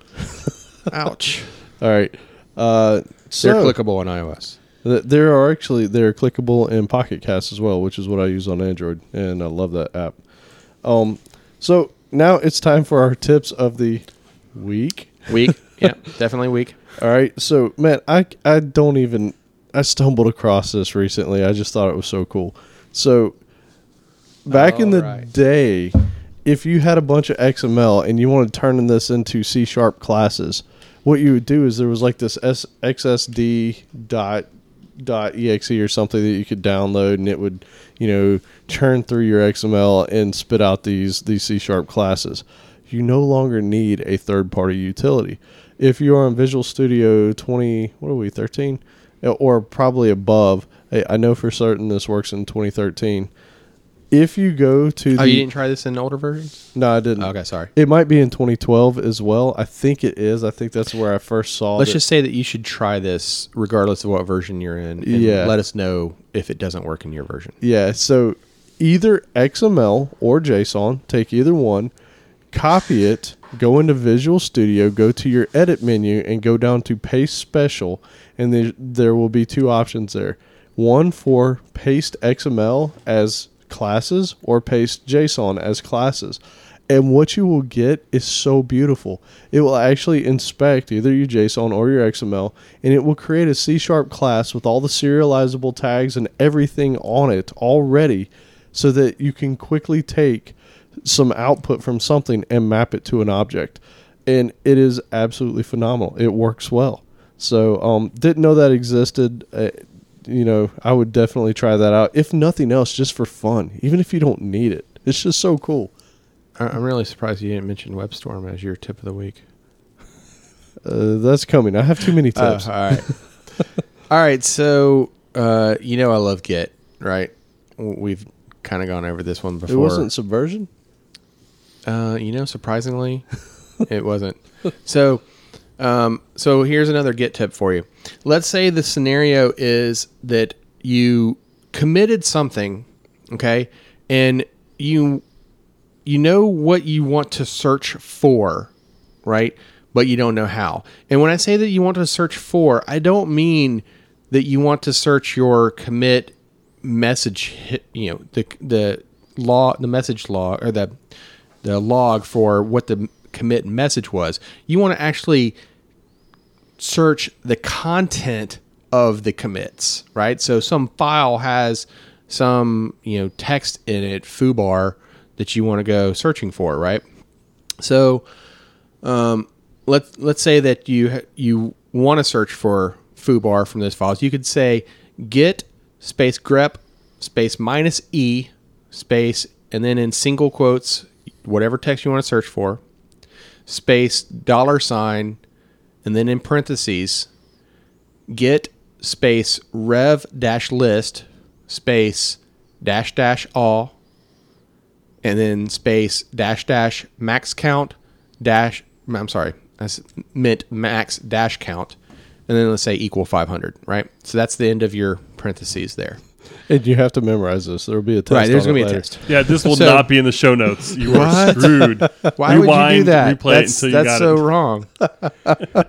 Speaker 1: Ouch. [laughs]
Speaker 3: All right. Uh,
Speaker 1: They're clickable on iOS.
Speaker 3: Th- There are actually they're clickable in Pocket Cast as well, which is what I use on Android, and I love that app. Um, so now it's time for our tips of the week.
Speaker 1: Weak. [laughs] yeah, definitely weak.
Speaker 3: All right, so man, I I don't even I stumbled across this recently. I just thought it was so cool. So back in the
Speaker 1: Alright.
Speaker 3: day, if you had a bunch of XML and you wanted to turn this into C sharp classes, what you would do is there was like this S- XSD dot dot exe or something that you could download and it would you know churn through your XML and spit out these these C sharp classes. You no longer need a third party utility. If you are on Visual Studio 20, what are we, 13? Or probably above, I know for certain this works in 2013. If you go to oh, the
Speaker 1: Oh, you didn't try this in older versions?
Speaker 3: no, I didn't.
Speaker 1: Okay, sorry.
Speaker 3: It might be in 2012 as well. I think it is. I think that's where I first saw.
Speaker 1: Let's
Speaker 3: that-
Speaker 1: just say that you should try this regardless of what version you're in. And
Speaker 3: Yeah.
Speaker 1: Let us know if it doesn't work in your version.
Speaker 3: yeah. So either XML or JSON, take either one, copy it, go into Visual Studio, go to your edit menu, and go down to Paste Special, and there there will be two options there. One for paste XML as classes or paste JSON as classes. And what you will get is so beautiful. It will actually inspect either your JSON or your XML, and it will create a C sharp class with all the serializable tags and everything on it already so that you can quickly take some output from something and map it to an object. And it is absolutely phenomenal. It works well. So, um, didn't know that existed. Uh, you know, I would definitely try that out. If nothing else, just for fun, even if you don't need it. It's just so cool.
Speaker 1: I'm really surprised you didn't mention WebStorm as your tip of the week.
Speaker 3: Uh, that's coming. I have too many [laughs] tips.
Speaker 1: Oh, all right. [laughs] all right. So, uh, you know, I love Git, right? We've kind of gone over this one before.
Speaker 3: it wasn't subversion.
Speaker 1: Uh, you know, surprisingly, [laughs] it wasn't. So, um, so here's another Git tip for you. Let's say the scenario is that you committed something, okay, and you you know what you want to search for, right? But you don't know how. And when I say that you want to search for, I don't mean that you want to search your commit message, you know, the the law, the message log or the the log for what the commit message was. You want to actually search the content of the commits, right? So some file has some, you know, text in it, foobar that you want to go searching for, right? So um, let's let's say that you you want to search for foobar from those files. You could say git space grep space minus e space and then in single quotes whatever text you want to search for space dollar sign and then in parentheses git space rev dash list space dash dash all and then space dash dash max count dash I'm sorry that's meant max dash count and then let's say equal 500 right? So that's the end of your parentheses there
Speaker 3: And you have to memorize this. There will be a test.
Speaker 1: right there's gonna
Speaker 3: it
Speaker 1: be a test
Speaker 2: Yeah, this will
Speaker 1: So-
Speaker 2: not be in the show notes. You are
Speaker 1: What?
Speaker 2: screwed. [laughs]
Speaker 1: Why would you do that?
Speaker 2: Replay
Speaker 1: that's
Speaker 2: it until you
Speaker 1: that's
Speaker 2: got
Speaker 1: so
Speaker 2: it.
Speaker 1: wrong.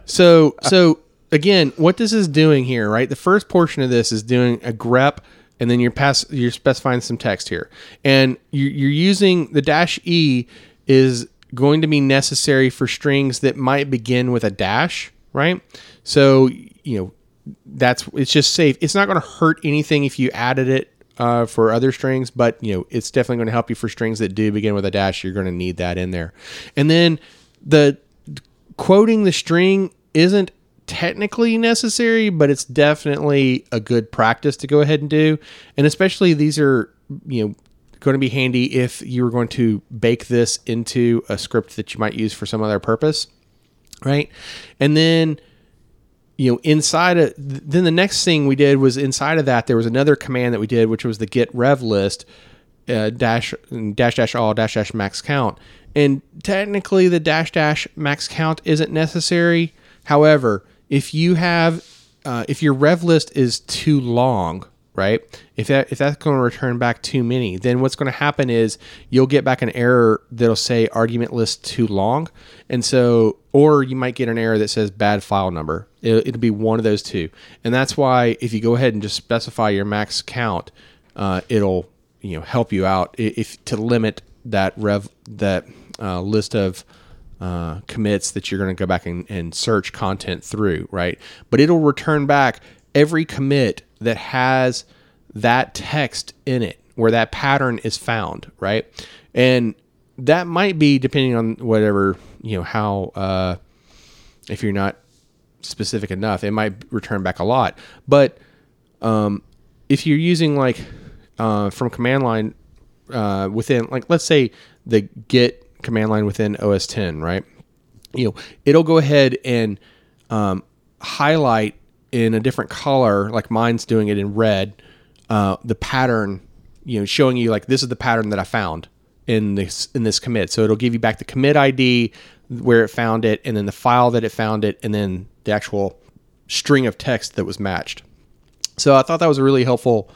Speaker 1: [laughs] so so again, what this is doing here, right? The first portion of this is doing a grep, and then you're pass you're specifying some text here, and you, you're using the dash e is going to be necessary for strings that might begin with a dash, right? So you know that's it's just safe. It's not going to hurt anything if you added it uh, for other strings, but you know it's definitely going to help you for strings that do begin with a dash. You're going to need that in there, and then the quoting the string isn't technically necessary, but it's definitely a good practice to go ahead and do. And especially these are, you know, going to be handy if you were going to bake this into a script that you might use for some other purpose, right? And then you know inside of then the next thing we did was inside of that there was another command that we did which was the git rev list uh, dash dash dash all dash dash max count. And technically the dash dash max count isn't necessary. However if you have uh, if your rev list is too long right if that if that's going to return back too many then what's going to happen is you'll get back an error that'll say argument list too long. And so or you might get an error that says bad file number it, it'll be one of those two and that's why if you go ahead and just specify your max count uh, it'll you know help you out i- if to limit that rev that uh, list of uh, commits that you're going to go back and, and search content through, right? But it'll return back every commit that has that text in it, where that pattern is found, right? And that might be depending on whatever you know how uh, if you're not specific enough, it might return back a lot. But um, if you're using like uh, from command line uh, within, like let's say the git command line within OS 10, right? You know, it'll go ahead and um, highlight in a different color, like mine's doing it in red, uh, the pattern, you know, showing you like this is the pattern that I found in this in this commit. So it'll give you back the commit ID where it found it, and then the file that it found it, and then the actual string of text that was matched. So I thought that was a really helpful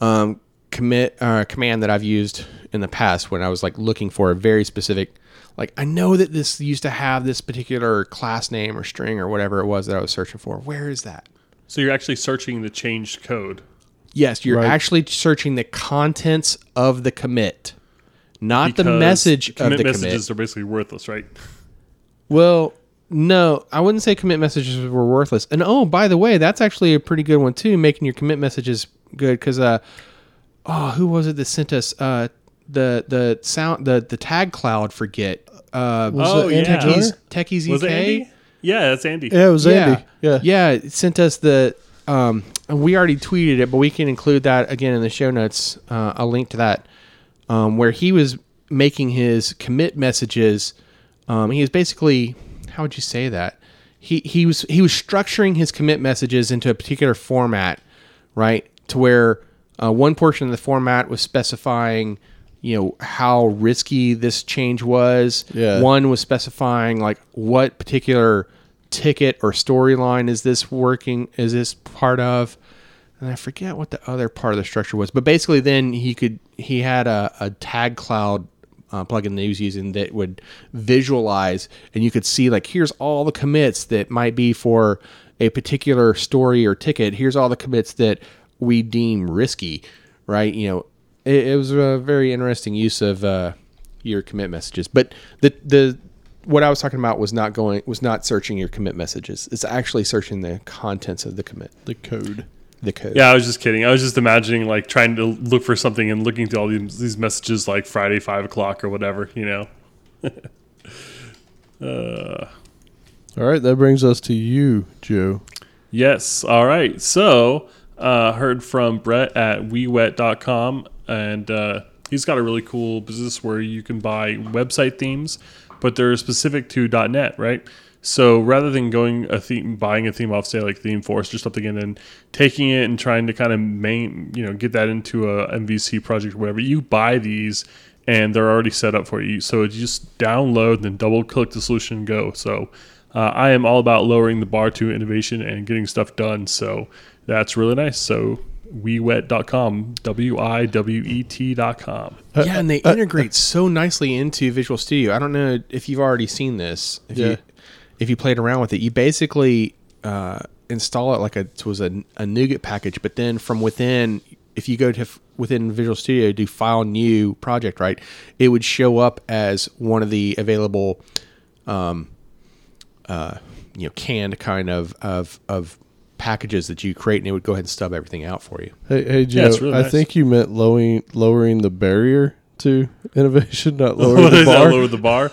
Speaker 1: um, commit uh, command that I've used in the past when I was like looking for a very specific. Like I know that this used to have this particular class name or string or whatever it was that I was searching for. Where is that?
Speaker 2: So you're actually searching the changed code.
Speaker 1: Yes, you're
Speaker 3: Right.
Speaker 1: actually searching the contents of the commit, not the
Speaker 2: because
Speaker 1: message of
Speaker 2: commit
Speaker 1: the
Speaker 2: messages
Speaker 1: commit.
Speaker 2: are basically worthless, right?
Speaker 1: Well, no, I wouldn't say commit messages were worthless. And oh, by the way, that's actually a pretty good one too, making your commit messages good because uh, oh, who was it that sent us uh the the sound the the tag cloud for Git uh
Speaker 3: Was
Speaker 2: Oh,
Speaker 3: it Andy
Speaker 2: yeah.
Speaker 1: Techies
Speaker 3: Joiner?
Speaker 1: Techies
Speaker 2: Was it
Speaker 1: EK?
Speaker 2: Andy? Yeah, that's Andy.
Speaker 3: Yeah, it was Andy. Yeah.
Speaker 1: yeah, it sent us the. Um, we already tweeted it, but we can include that again in the show notes. Uh, a link to that, um, where he was making his commit messages. Um, he was basically, how would you say that? He he was he was structuring his commit messages into a particular format, right? To where uh, one portion of the format was specifying, you know, how risky this change was.
Speaker 3: Yeah.
Speaker 1: One was specifying like what particular ticket or storyline is this working is this part of and i forget what the other part of the structure was but basically then he could he had a, a tag cloud uh, plugin that he was using that would visualize and you could see like here's all the commits that might be for a particular story or ticket here's all the commits that we deem risky right you know it, it was a very interesting use of uh, your commit messages but the the what I was talking about was not going was not searching your commit messages. It's actually searching the contents of the commit,
Speaker 3: The code.
Speaker 1: The code.
Speaker 2: Yeah, I was just kidding. I was just imagining like trying to look for something and looking through all these, these messages like Friday five o'clock or whatever, you know. [laughs] uh,
Speaker 3: All right, that brings us to you, Joe.
Speaker 2: yes. All right. So uh, heard from Brett at WeWet.com, and uh, he's got a really cool business where you can buy website themes, but they're specific to .NET, right? So rather than going a theme, buying a theme off, say like ThemeForest or something, and then taking it and trying to kind of main, you know, get that into a MVC project or whatever, you buy these and they're already set up for you. So you just download and then double click the solution and go. So uh, I am all about lowering the bar to innovation and getting stuff done. So that's really nice. So wewet.com, W I W E T.com.
Speaker 1: yeah, and they integrate so nicely into Visual Studio. I don't know if you've already seen this. If
Speaker 3: Yeah.
Speaker 1: you if you played around with it, you basically uh, install it like a it was a, a NuGet package, but then from within, if you go to f- within Visual Studio, do File New Project, right? It would show up as one of the available um, uh, you know canned kind of of of packages that you create, and it would go ahead and stub everything out for you.
Speaker 3: Hey, hey Joe.
Speaker 2: it's really
Speaker 3: I
Speaker 2: nice.
Speaker 3: think you meant lowering lowering the barrier to innovation, not
Speaker 2: What [laughs]
Speaker 3: lowering the bar.
Speaker 2: lower the bar.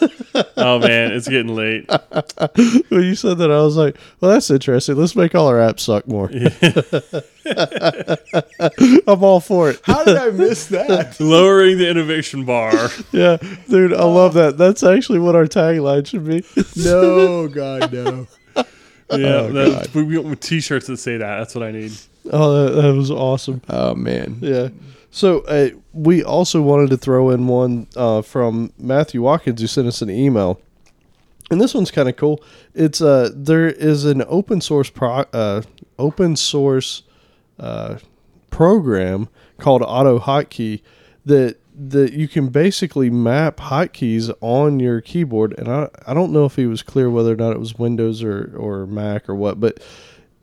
Speaker 2: oh man, it's getting late. [laughs]
Speaker 3: when you said that, I was like, "Well, that's interesting. Let's make all our apps suck more." [laughs] I'm all for it.
Speaker 4: How did I miss that?
Speaker 2: Lowering the innovation bar.
Speaker 3: Yeah, dude, I love that. That's actually what our tagline should be.
Speaker 4: no, God, no.
Speaker 2: Yeah, oh, that, we we want t-shirts that say that. That's what I need.
Speaker 3: Oh, that, that was awesome.
Speaker 1: Oh man,
Speaker 3: Yeah. So uh, we also wanted to throw in one uh, from Matthew Watkins who sent us an email, and this one's kind of cool. It's uh there is an open source pro uh, open source uh, program called AutoHotkey that that you can basically map hotkeys on your keyboard. And I I don't know if he was clear whether or not it was Windows or or Mac or what, but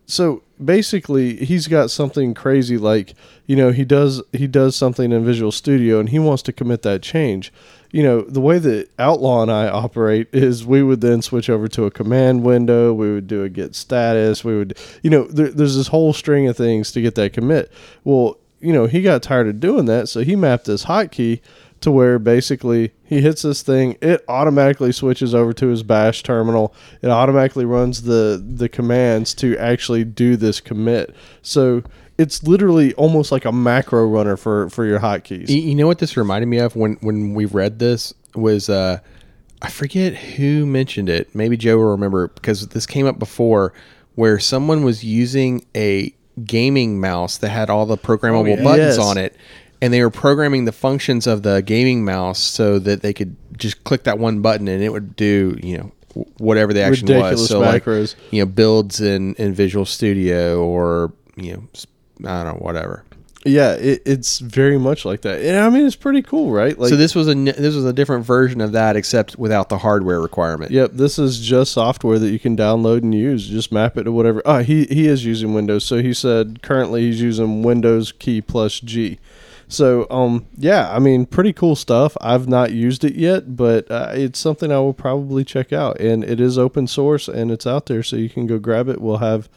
Speaker 3: so basically he's got something crazy like you know he does he does something in visual studio and he wants to commit that change. You know the way that outlaw and i operate is we would then switch over to a command window. We would do a git status. We would you know there, there's this whole string of things to get that commit. Well you know he got tired of doing that so he mapped this hotkey to where basically he hits this thing, it automatically switches over to his bash terminal. It automatically runs the the commands to actually do this commit. So it's literally almost like a macro runner for for your hotkeys.
Speaker 1: You, you know what this reminded me of when when we read this was uh I forget who mentioned it. Maybe Joe will remember because this came up before where someone was using a gaming mouse that had all the programmable
Speaker 2: yeah.
Speaker 1: buttons
Speaker 3: Yes.
Speaker 1: on it and they were programming the functions of the gaming mouse so that they could just click that one button and it would do, you know, whatever the action
Speaker 3: Ridiculous
Speaker 1: was. So like, you know, builds in in Visual Studio or, you know, I don't know, whatever.
Speaker 3: Yeah, it, it's very much like that. And I mean, it's pretty cool, right? Like,
Speaker 1: so this was a this was a different version of that, except without the hardware requirement.
Speaker 3: Yep, this is just software that you can download and use. Just map it to whatever. Oh, he he is using Windows, so he said currently he's using Windows key plus G. So um yeah, I mean pretty cool stuff. I've not used it yet, but uh, it's something I will probably check out. And it is open source and it's out there, so you can go grab it. We'll have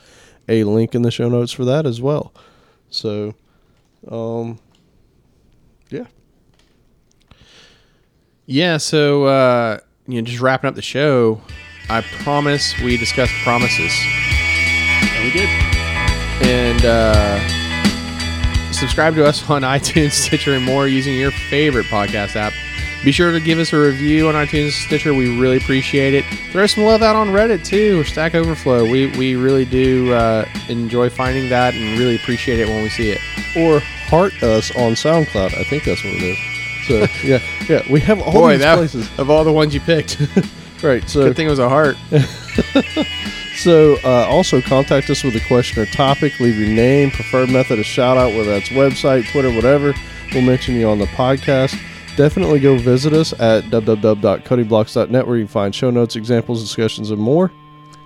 Speaker 3: a link in the show notes for that as well. So, um, yeah.
Speaker 1: Yeah. So uh, you know, just wrapping up the show. I promise we discussed promises
Speaker 2: And we did.
Speaker 1: and uh, subscribe to us [laughs] on iTunes, Stitcher, and more using your favorite podcast app. Be sure to give us a review on iTunes Stitcher. We really appreciate it. Throw some love out on Reddit too, or Stack Overflow. We we really do uh, enjoy finding that and really appreciate it when we see it.
Speaker 3: Or heart us on SoundCloud. I think that's what it is. So [laughs] yeah, yeah, we have all
Speaker 1: Boy,
Speaker 3: these
Speaker 1: that
Speaker 3: places.
Speaker 1: of all the ones you picked, [laughs]
Speaker 3: Right. So
Speaker 1: good thing it was a heart. [laughs]
Speaker 3: So, uh, also contact us with a question or topic. Leave your name, preferred method of shout out, whether that's website, Twitter, whatever. We'll mention you on the podcast. Definitely go visit us at www.codingblocks.net where you can find show notes, examples, discussions, and more.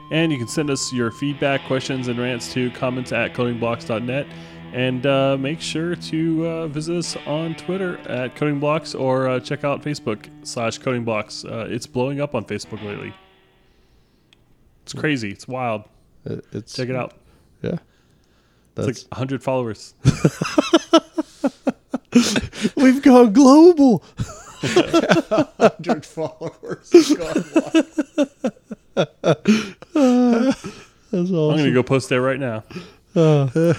Speaker 2: And you can send us your feedback, questions, and rants to comments at codingblocks.net. And uh, make sure to uh, visit us on Twitter at codingblocks or uh, check out Facebook slash codingblocks. Uh, it's blowing up on Facebook lately. It's crazy. It's wild.
Speaker 3: It- It's
Speaker 2: Check it out.
Speaker 3: Yeah.
Speaker 2: It's
Speaker 3: That's,
Speaker 2: like 100 followers. [laughs] [laughs]
Speaker 3: we've gone global.
Speaker 4: 100 followers. God, [laughs]
Speaker 3: That's
Speaker 2: I'm going to go post there right now.
Speaker 3: Uh,